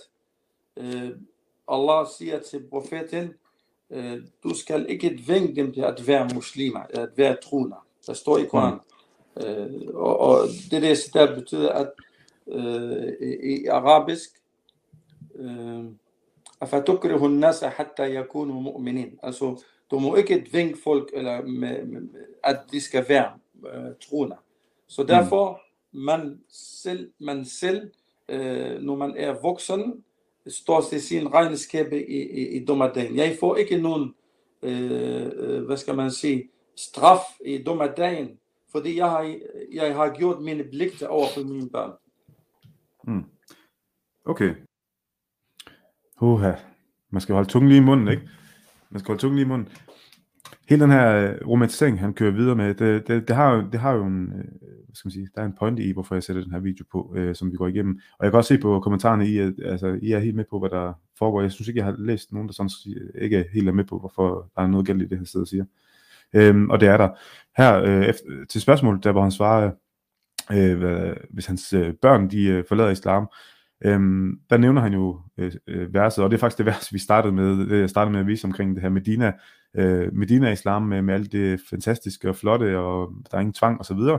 Speaker 2: øh, Allah siger til profeten, øh, du skal ikke tvinge dem til at være muslimer, at være troende. Der står i Koran. Øh, og, og det der citat betyder, at øh, i, arabisk, øh, أفتكره الناس حتى يكونوا مؤمنين altså du må ikke tvinge folk eller med, med, at de skal være uh, troende så derfor man selv man selv uh, når man er voksen står til sin regnskab i, i, i dommerdagen jeg får ikke nogen øh, øh, hvad skal man sige straf i dommerdagen fordi jeg har, jeg har gjort mine pligter over for mine børn
Speaker 1: Mm. Okay. Uha. Man skal holde tungen lige i munden, ikke? Man skal holde tungen lige i munden. Hele den her øh, romantisering, han kører videre med, det, det, det, har, jo, det har jo en, øh, hvad skal man sige, der er en pointe i, hvorfor jeg sætter den her video på, øh, som vi går igennem. Og jeg kan også se på kommentarerne, I, er, altså, I er helt med på, hvad der foregår. Jeg synes ikke, jeg har læst nogen, der sådan ikke er helt er med på, hvorfor der er noget galt i det, han sidder og siger. Øhm, og det er der. Her øh, efter, til spørgsmålet, der hvor han svarer, øh, hvad, hvis hans øh, børn de øh, forlader islam, Øhm, der nævner han jo øh, øh, verset, og det er faktisk det vers, vi startede med, det jeg startede med at vise omkring det her Medina, øh, Medina-islam med, med alt det fantastiske og flotte, og der er ingen tvang og så videre,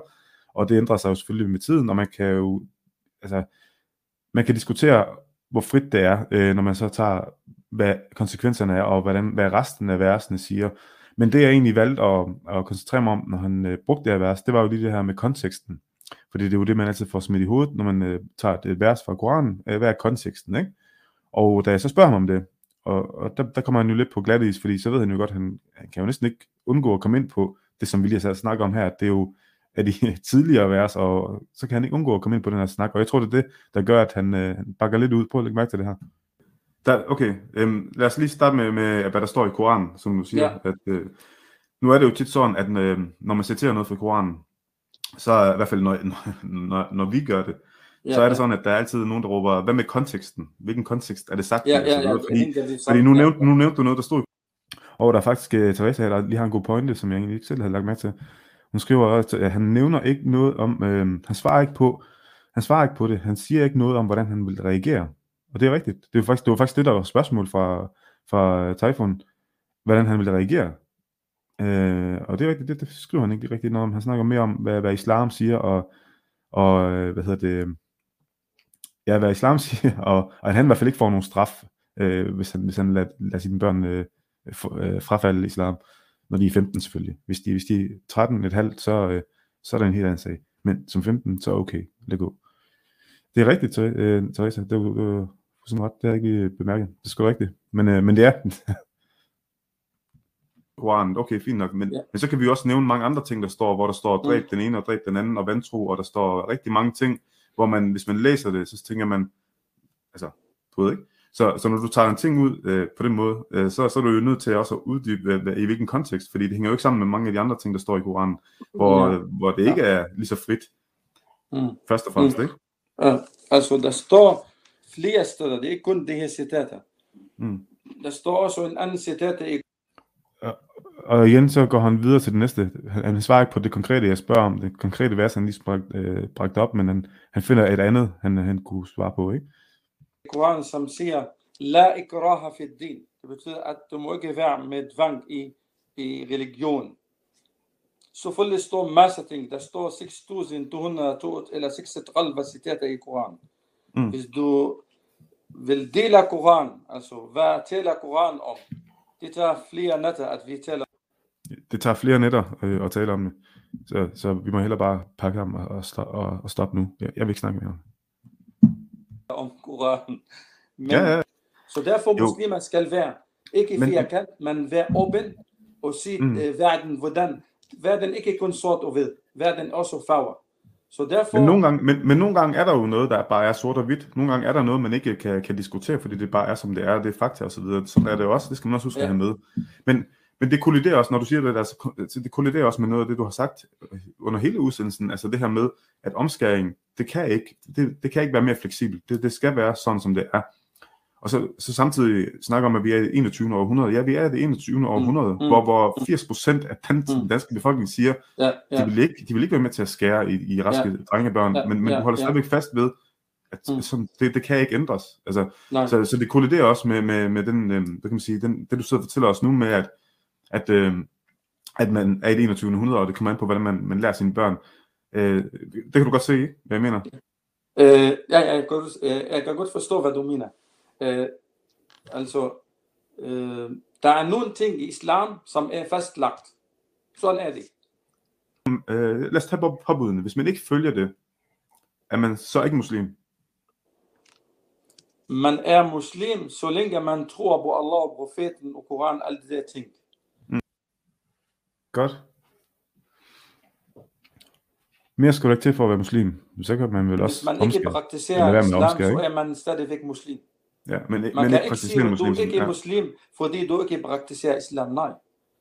Speaker 1: og det ændrer sig jo selvfølgelig med tiden, og man kan jo, altså, man kan diskutere, hvor frit det er, øh, når man så tager, hvad konsekvenserne er, og hvordan, hvad resten af versene siger. Men det jeg egentlig valgte at, at koncentrere mig om, når han øh, brugte det her vers, det var jo lige det her med konteksten. Fordi det er jo det, man altid får smidt i hovedet, når man øh, tager et vers fra Koranen. Øh, hvad er konteksten, ikke? Og da jeg så spørger ham om det, og, og der, der kommer han jo lidt på glat is, fordi så ved han jo godt, at han, han kan jo næsten ikke undgå at komme ind på det, som vi lige har snakket om her. Det er jo af de tidligere vers, og så kan han ikke undgå at komme ind på den her snak. Og jeg tror, det er det, der gør, at han, øh, han bakker lidt ud på at lægge mærke til det her. Der, okay, øhm, lad os lige starte med, med, hvad der står i Koranen, som du siger. Ja. At, øh, nu er det jo tit sådan, at øh, når man citerer noget fra Koranen, så i hvert fald når, når, når vi gør det, ja, så er det sådan, at der er altid nogen, der råber, hvad med konteksten? Hvilken kontekst er det sagt?
Speaker 2: Ja, ja, ja,
Speaker 1: fordi, det fordi nu, nævnte, nu nævnte du noget, der stod og der er faktisk uh, Teresa her, der lige har en god pointe, som jeg egentlig ikke selv havde lagt mærke til. Hun skriver også, at han nævner ikke noget om, øh, han svarer ikke på, han svarer ikke på det, han siger ikke noget om, hvordan han vil reagere. Og det er rigtigt. Det var faktisk det, var faktisk det der var spørgsmål fra, fra Typhoon, hvordan han vil reagere. Øh, og det er rigtigt, det, det skriver han ikke rigtig noget om. Han snakker mere om, hvad, hvad islam siger, og, og hvad hedder det, ja, hvad islam siger, og, og at han i hvert fald ikke får nogen straf, øh, hvis han, hvis han lader, lader sine børn øh, for, øh, frafalde islam, når de er 15 selvfølgelig. Hvis de, hvis de er 13 et halvt, så, øh, så er der en helt anden sag. Men som 15, så okay, lad gå. Det er rigtigt, øh, Teresa, det er jo sådan ret, det har jeg ikke bemærket. Det er sgu rigtigt. Men, øh, men det er, Koranen, okay, fint nok, men, ja. men så kan vi også nævne mange andre ting, der står, hvor der står dræb mm. den ene og dræb den anden og vantro, og der står rigtig mange ting, hvor man, hvis man læser det, så tænker man, altså, du ved ikke, så, så når du tager en ting ud øh, på den måde, øh, så, så er du jo nødt til også at uddybe, hvad, i hvilken kontekst, fordi det hænger jo ikke sammen med mange af de andre ting, der står i Koranen, hvor, ja. hvor det ikke er lige så frit, mm. først og fremmest, mm. ikke?
Speaker 2: Ja, altså der står flere steder, det er ikke kun det her citater. Mm. Der står også en anden citat i
Speaker 1: og igen så går han videre til det næste. Han, han svarer ikke på det konkrete, jeg spørger om. Det konkrete vers, han lige bragt, øh, bragt op, men han, han finder et andet, han, han kunne svare på, ikke?
Speaker 2: Koranen, som siger, La ikraha fi din. Det betyder, at du må ikke være med tvang i, i religion. Selvfølgelig står masser ting. Der står 6.200 eller 36 citater i Koranen. Mm. Hvis du vil dele Koranen, altså hvad taler Koranen om, det tager flere nætter, at vi taler
Speaker 1: det tager flere nætter øh, at tale om det. Så, så vi må hellere bare pakke ham og, og, og, og stoppe nu. Jeg, jeg vil ikke snakke mere om
Speaker 2: Om Koranen. Men, ja, ja. Så derfor muslimer skal være ikke men, firkant, men være åben og se mm. øh, verden, hvordan verden ikke kun sort og hvid, verden også farver. Så derfor...
Speaker 1: men, nogle gange, men, men nogle gange er der jo noget, der bare er sort og hvidt. Nogle gange er der noget, man ikke kan, kan diskutere, fordi det bare er, som det er. Det er fakta og så videre. Sådan er det også. Det skal man også huske ja. at have med. Men, men det kolliderer også, når du siger det, altså, det kolliderer også med noget af det, du har sagt under hele udsendelsen. Altså det her med, at omskæring, det kan ikke, det, det kan ikke være mere fleksibelt. Det, det skal være sådan, som det er. Og så, så samtidig snakker om, at vi er i det 21. århundrede. Ja, vi er i det 21. århundrede, mm, mm, hvor, hvor 80% af den mm. danske befolkning siger, ja, ja. De, vil ikke, de vil ikke være med til at skære i, i raske ja. drengebørn, ja, men, men ja, du holder ja. stadigvæk fast ved, at mm. sådan, det, det kan ikke ændres. Altså, så, så det kolliderer også med, med, med den, øh, hvad kan man sige, den, det du sidder og fortæller os nu med, at, at, øh, at man er i det 21. århundrede, og det kommer an på, hvordan man, man lærer sine børn. Øh, det kan du godt se, hvad jeg mener.
Speaker 2: Øh, ja, jeg, kan, jeg kan godt forstå, hvad du mener. Øh, Altså, øh, der er nogle ting i islam, som er fastlagt. Sådan er det.
Speaker 1: Øh, lad os tage på påbudene. Hvis man ikke følger det, er man så ikke muslim?
Speaker 2: Man er muslim, så længe man tror på Allah, profeten og Koran, alle de der ting.
Speaker 1: Godt. Mere skal du ikke til for at være muslim. Så kan man vel
Speaker 2: Hvis
Speaker 1: også
Speaker 2: man ikke
Speaker 1: omskære.
Speaker 2: Praktiserer islam, så er man stadigvæk muslim.
Speaker 1: Ja, men, men
Speaker 2: Man
Speaker 1: ikke
Speaker 2: kan ikke sige, at du
Speaker 1: muslim.
Speaker 2: ikke er muslim, fordi du ikke praktiserer islam. Nej.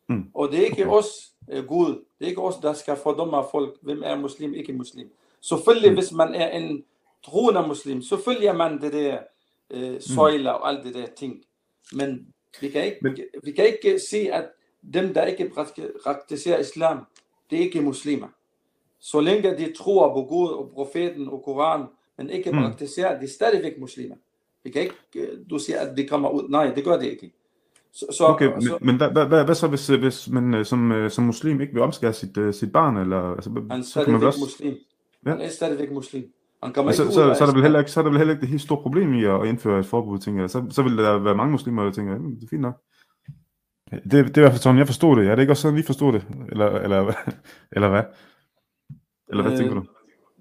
Speaker 1: Mm.
Speaker 2: Og det er ikke
Speaker 1: Okay.
Speaker 2: os, øh, Gud, det er ikke os, der skal fordømme folk, hvem er muslim, ikke muslim. Selvfølgelig,
Speaker 1: Mm.
Speaker 2: hvis man er en troende muslim, så følger man det der øh, søjler og alt det der ting. Men vi kan ikke,
Speaker 1: Men-
Speaker 2: vi kan ikke sige, at dem, der ikke prakti- praktiserer islam, det er ikke muslimer. Så længe de tror på Gud og profeten og Koran, men ikke
Speaker 1: Mm.
Speaker 2: praktiserer, de er stadigvæk muslimer. Vi kan ikke, øh, du siger, at de kommer ud. Nej, det gør det ikke. Så, så,
Speaker 1: Okay, men,
Speaker 2: så
Speaker 1: men hvad, hvad, hvad, hvad så, hvis, hvis man øh, som, øh, som muslim ikke vil omskære sit, øh, sit barn? Eller, altså,
Speaker 2: han er
Speaker 1: så
Speaker 2: stadigvæk
Speaker 1: også...
Speaker 2: muslim.
Speaker 1: Ja.
Speaker 2: Han er stadigvæk muslim. Han kommer
Speaker 1: Men så,
Speaker 2: ikke ud
Speaker 1: så, så, er der vel heller ikke, så er der vel heller ikke det helt store problem i at indføre et forbud, tænker jeg. Så, så vil der være mange muslimer, der tænker, "Jamen, det er fint nok. Det, det er i hvert fald sådan, jeg forstod det. Er det ikke også sådan, vi forstod det? Eller, eller, eller hvad? Eller hvad
Speaker 2: Øh,
Speaker 1: tænker du?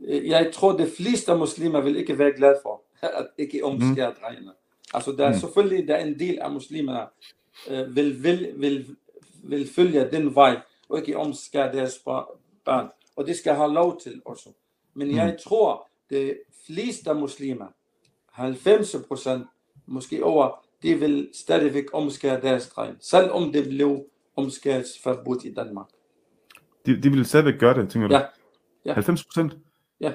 Speaker 2: Jeg tror, de fleste muslimer vil ikke være glade for, at ikke omskære mm. drengene. Altså, der er
Speaker 1: Mm.
Speaker 2: selvfølgelig der er en del af muslimerne, øh, vil, vil, vil, vil følge den vej, og ikke omskære deres barn. Og det skal have lov til også. Men
Speaker 1: Mm.
Speaker 2: jeg tror, de fleste muslimer, 90 procent, måske over, de vil stadigvæk omskære deres dreng, selvom det blev omskæringsforbudt i Danmark.
Speaker 1: De, de vil stadigvæk gøre det, tænker du?
Speaker 2: Ja. Ja.
Speaker 1: 90 procent?
Speaker 2: Ja.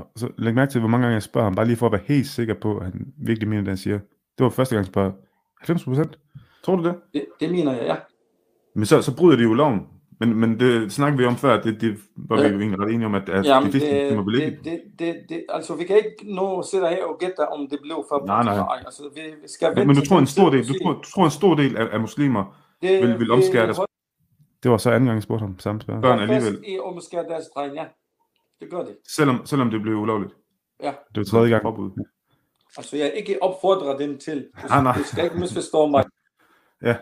Speaker 1: Og så læg mærke til, hvor mange gange jeg spørger ham, bare lige for at være helt sikker på, at han virkelig mener, det han siger. Det var første gang, jeg spørger. 90 procent? Tror du det?
Speaker 2: Det, det mener jeg, ja.
Speaker 1: Men så, så bryder de jo loven. Men, men det snakker vi om før, det, det var vi jo egentlig ret enige om, at, at
Speaker 2: Jamen, det,
Speaker 1: vil ikke.
Speaker 2: det, det, det, det, altså, vi kan ikke nå sidde her og gætte, om det blev forbudt
Speaker 1: Nej, nej.
Speaker 2: Altså, vi, vi skal
Speaker 1: Men, men du tror en stor del, du tror, du tror en stor del af, af muslimer,
Speaker 2: Det-
Speaker 1: vil- vil
Speaker 2: det-
Speaker 1: omskære deres
Speaker 2: hold
Speaker 1: det var så anden gang, jeg spurgte ham, samme spørgsmål. Børn alligevel,
Speaker 2: i omskære deres dreng, ja. Det gør det.
Speaker 1: selvom, selvom det blev ulovligt.
Speaker 2: Ja.
Speaker 1: Det var tredje gang. Forbud.
Speaker 2: Altså, jeg ikke opfordrer dem til. Du,
Speaker 1: Nej, nej.
Speaker 2: du skal ikke misforstå mig.
Speaker 1: Ja.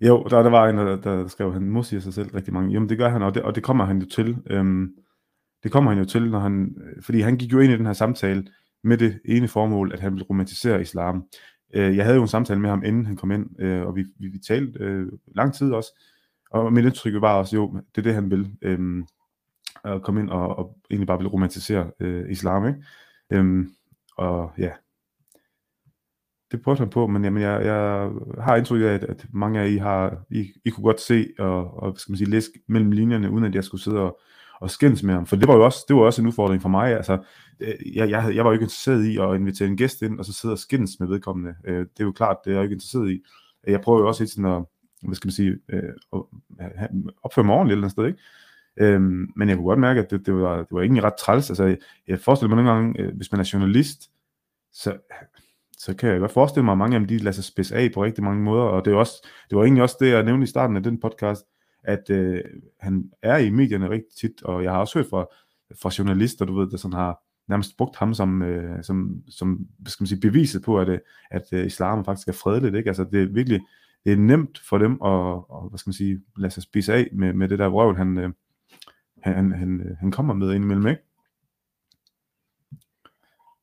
Speaker 1: Jo, der, der var en, der, der skrev, at han modsiger sig selv rigtig mange. Jamen det gør han, og det, og det kommer han jo til. Øhm, det kommer han jo til, når han, øh, fordi han gik jo ind i den her samtale med det ene formål, at han ville romantisere islam. Øh, jeg havde jo en samtale med ham, inden han kom ind, øh, og vi, vi, vi talte øh, lang tid også, og mit indtryk var også, jo, det er det, han vil, øh, at komme ind og, og egentlig bare ville romantisere øh, islam, ikke? Øhm, og ja, det prøvede han på, men jamen, jeg, jeg har indtryk af, at, at mange af I har, I, I kunne godt se og, og hvad skal man sige, læse mellem linjerne, uden at jeg skulle sidde og, og skændes med ham. For det var jo også, det var også en udfordring for mig. Altså, øh, jeg, jeg, jeg var jo ikke interesseret i at invitere en gæst ind, og så sidde og skændes med vedkommende. Øh, Det er jo klart, det er jeg ikke interesseret i. Jeg prøver jo også hele tiden at, hvad skal man sige, øh, at opføre mig ordentligt et eller andet sted, ikke? Øhm, men jeg kunne godt mærke, at det, det, var, det var egentlig ret træls. Altså, jeg, jeg forestiller mig nogle gange, øh, hvis man er journalist, så, så kan jeg godt forestille mig, at mange af dem, de lader sig spidse af på rigtig mange måder, og det, er også, det var egentlig også det, jeg nævnte i starten af den podcast, at øh, han er i medierne rigtig tit, og jeg har også hørt fra, fra journalister, du ved, der sådan har nærmest brugt ham som, øh, som, som hvad skal man sige, beviset på, at, øh, at øh, islam faktisk er fredeligt, ikke? Altså, det er virkelig, det er nemt for dem at, at hvad skal man sige, lade sig spise af med, med det der vrøvl, han, øh, han, han, øh, han, kommer med indimellem, ikke?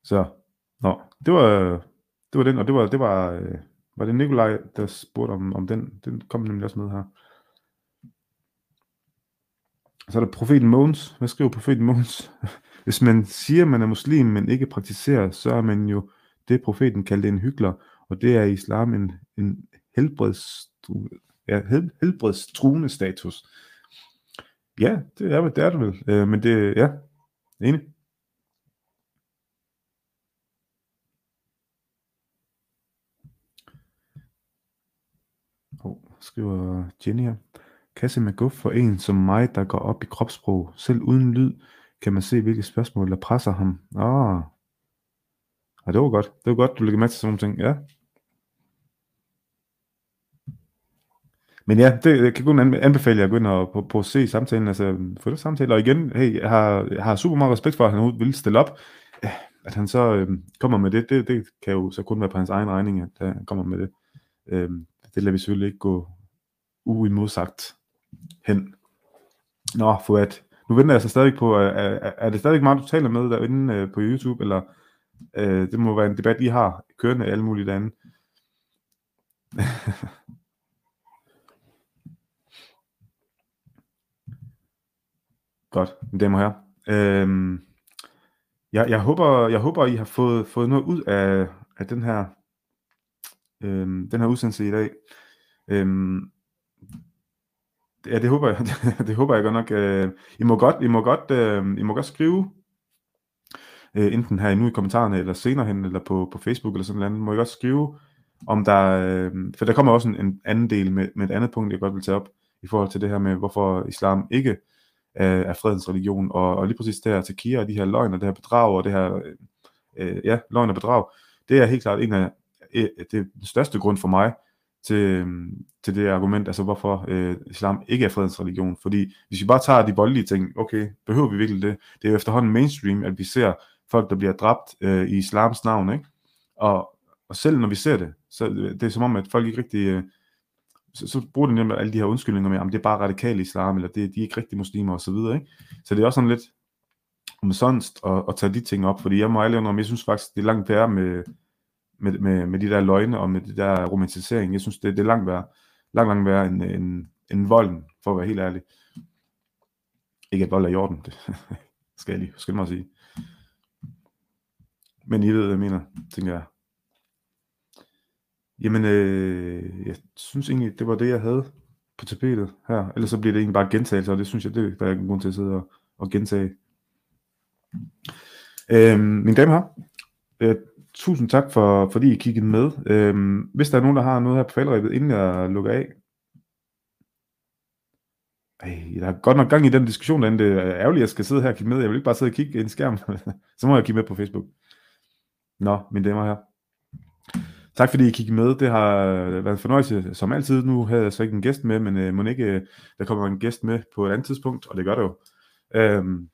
Speaker 1: Så, nå, det var, det var den, og det var, det var, øh, var det Nikolaj, der spurgte om, om den, den kom nemlig også med her. Så er der profeten Måns. Hvad skriver profeten Måns? Hvis man siger, man er muslim, men ikke praktiserer, så er man jo det, profeten kaldte en hyggelig, og det er i islam en, en helbreds, ja, hel, helbredstruende status. Ja, det er, det er det vel. Øh, men det, ja, enig. Oh, skriver Jenny her. Kasse med guf for en som mig, der går op i kropssprog. Selv uden lyd kan man se, hvilke spørgsmål, der presser ham. Ah. Ja, det var godt. Det var godt, du lægger mærke til sådan nogle ting. Ja. Men ja, det jeg kan kun anbefale jer at gå ind og på, på at se samtalen, altså få det samtale, og igen, hey, jeg har, jeg har super meget respekt for, at han vil stille op. At han så øh, kommer med det, det, det kan jo så kun være på hans egen regning, at han kommer med det. Øh, det lader vi selvfølgelig ikke gå uimodsagt hen. Nå, for at nu venter jeg så stadig på, er, er, er det stadig meget, du taler med derinde øh, på YouTube, eller øh, det må være en debat, I har kørende alle mulige lande. Godt, det må og. Øhm, jeg, jeg, håber, jeg håber, I har fået, fået noget ud af, af den her øhm, den her udsendelse i dag. Øhm, ja, det håber jeg, det håber jeg godt nok. Øh, I må godt, I må godt, øh, I må godt skrive, øh, enten her nu i kommentarerne, eller senere hen, eller på, på Facebook, eller sådan noget, må I godt skrive, om der, øh, for der kommer også en, en anden del med, med et andet punkt, jeg godt vil tage op, i forhold til det her med, hvorfor islam ikke af, af fredens religion, og, og lige præcis det her tekier, og de her løgn, og det her bedrag, og det her, øh, øh, ja, løgn og bedrag, det er helt klart en af, øh, det største grund for mig, til, øh, til det argument, altså hvorfor øh, islam ikke er fredens religion. Fordi hvis vi bare tager de voldelige ting, okay, behøver vi virkelig det? Det er jo efterhånden mainstream, at vi ser folk, der bliver dræbt øh, i islams navn, ikke? Og, og selv når vi ser det, så det er som om, at folk ikke rigtig... Øh, så, så bruger de nemlig alle de her undskyldninger med, at det er bare radikal islam, eller det, de er ikke rigtig muslimer osv. Ikke? Så det er også sådan lidt omsonst at, at tage de ting op, fordi jeg må ærlig om, jeg synes faktisk, det er langt værre med, med, med, med de der løgne og med det der romantisering. Jeg synes, det, det er langt værre, langt, langt værre end, end, end volden, for at være helt ærlig. Ikke at vold er i orden, det skal jeg lige skal mig at sige. Men I ved, hvad jeg mener, tænker jeg. Jamen, øh, jeg synes egentlig, det var det, jeg havde på tapetet her. Ellers så bliver det egentlig bare gentagelse, og det synes jeg, det er ikke grund til at sidde og, og gentage. Øh, mine damer her, øh, tusind tak, for, fordi I kiggede med. Øh, hvis der er nogen, der har noget her på faldrebet, inden jeg lukker af, ej, der er godt nok gang i den diskussion derinde. Det er ærgerligt, at jeg skal sidde her og kigge med. Jeg vil ikke bare sidde og kigge ind i skærm. så må jeg kigge med på Facebook. Nå, mine damer her. Tak fordi I kiggede med. Det har været en fornøjelse, som altid. Nu havde jeg så ikke en gæst med, men øh, må ikke, øh, der kommer en gæst med på et andet tidspunkt, og det gør det jo. Øhm,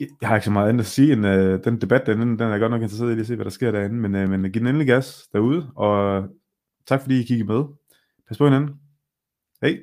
Speaker 1: jeg har ikke så meget andet at sige end øh, den debat, den, den er godt nok interesseret i at se, hvad der sker derinde, men, øh, men giv den endelig gas derude, og tak fordi I kiggede med. Pas på hinanden. Hej.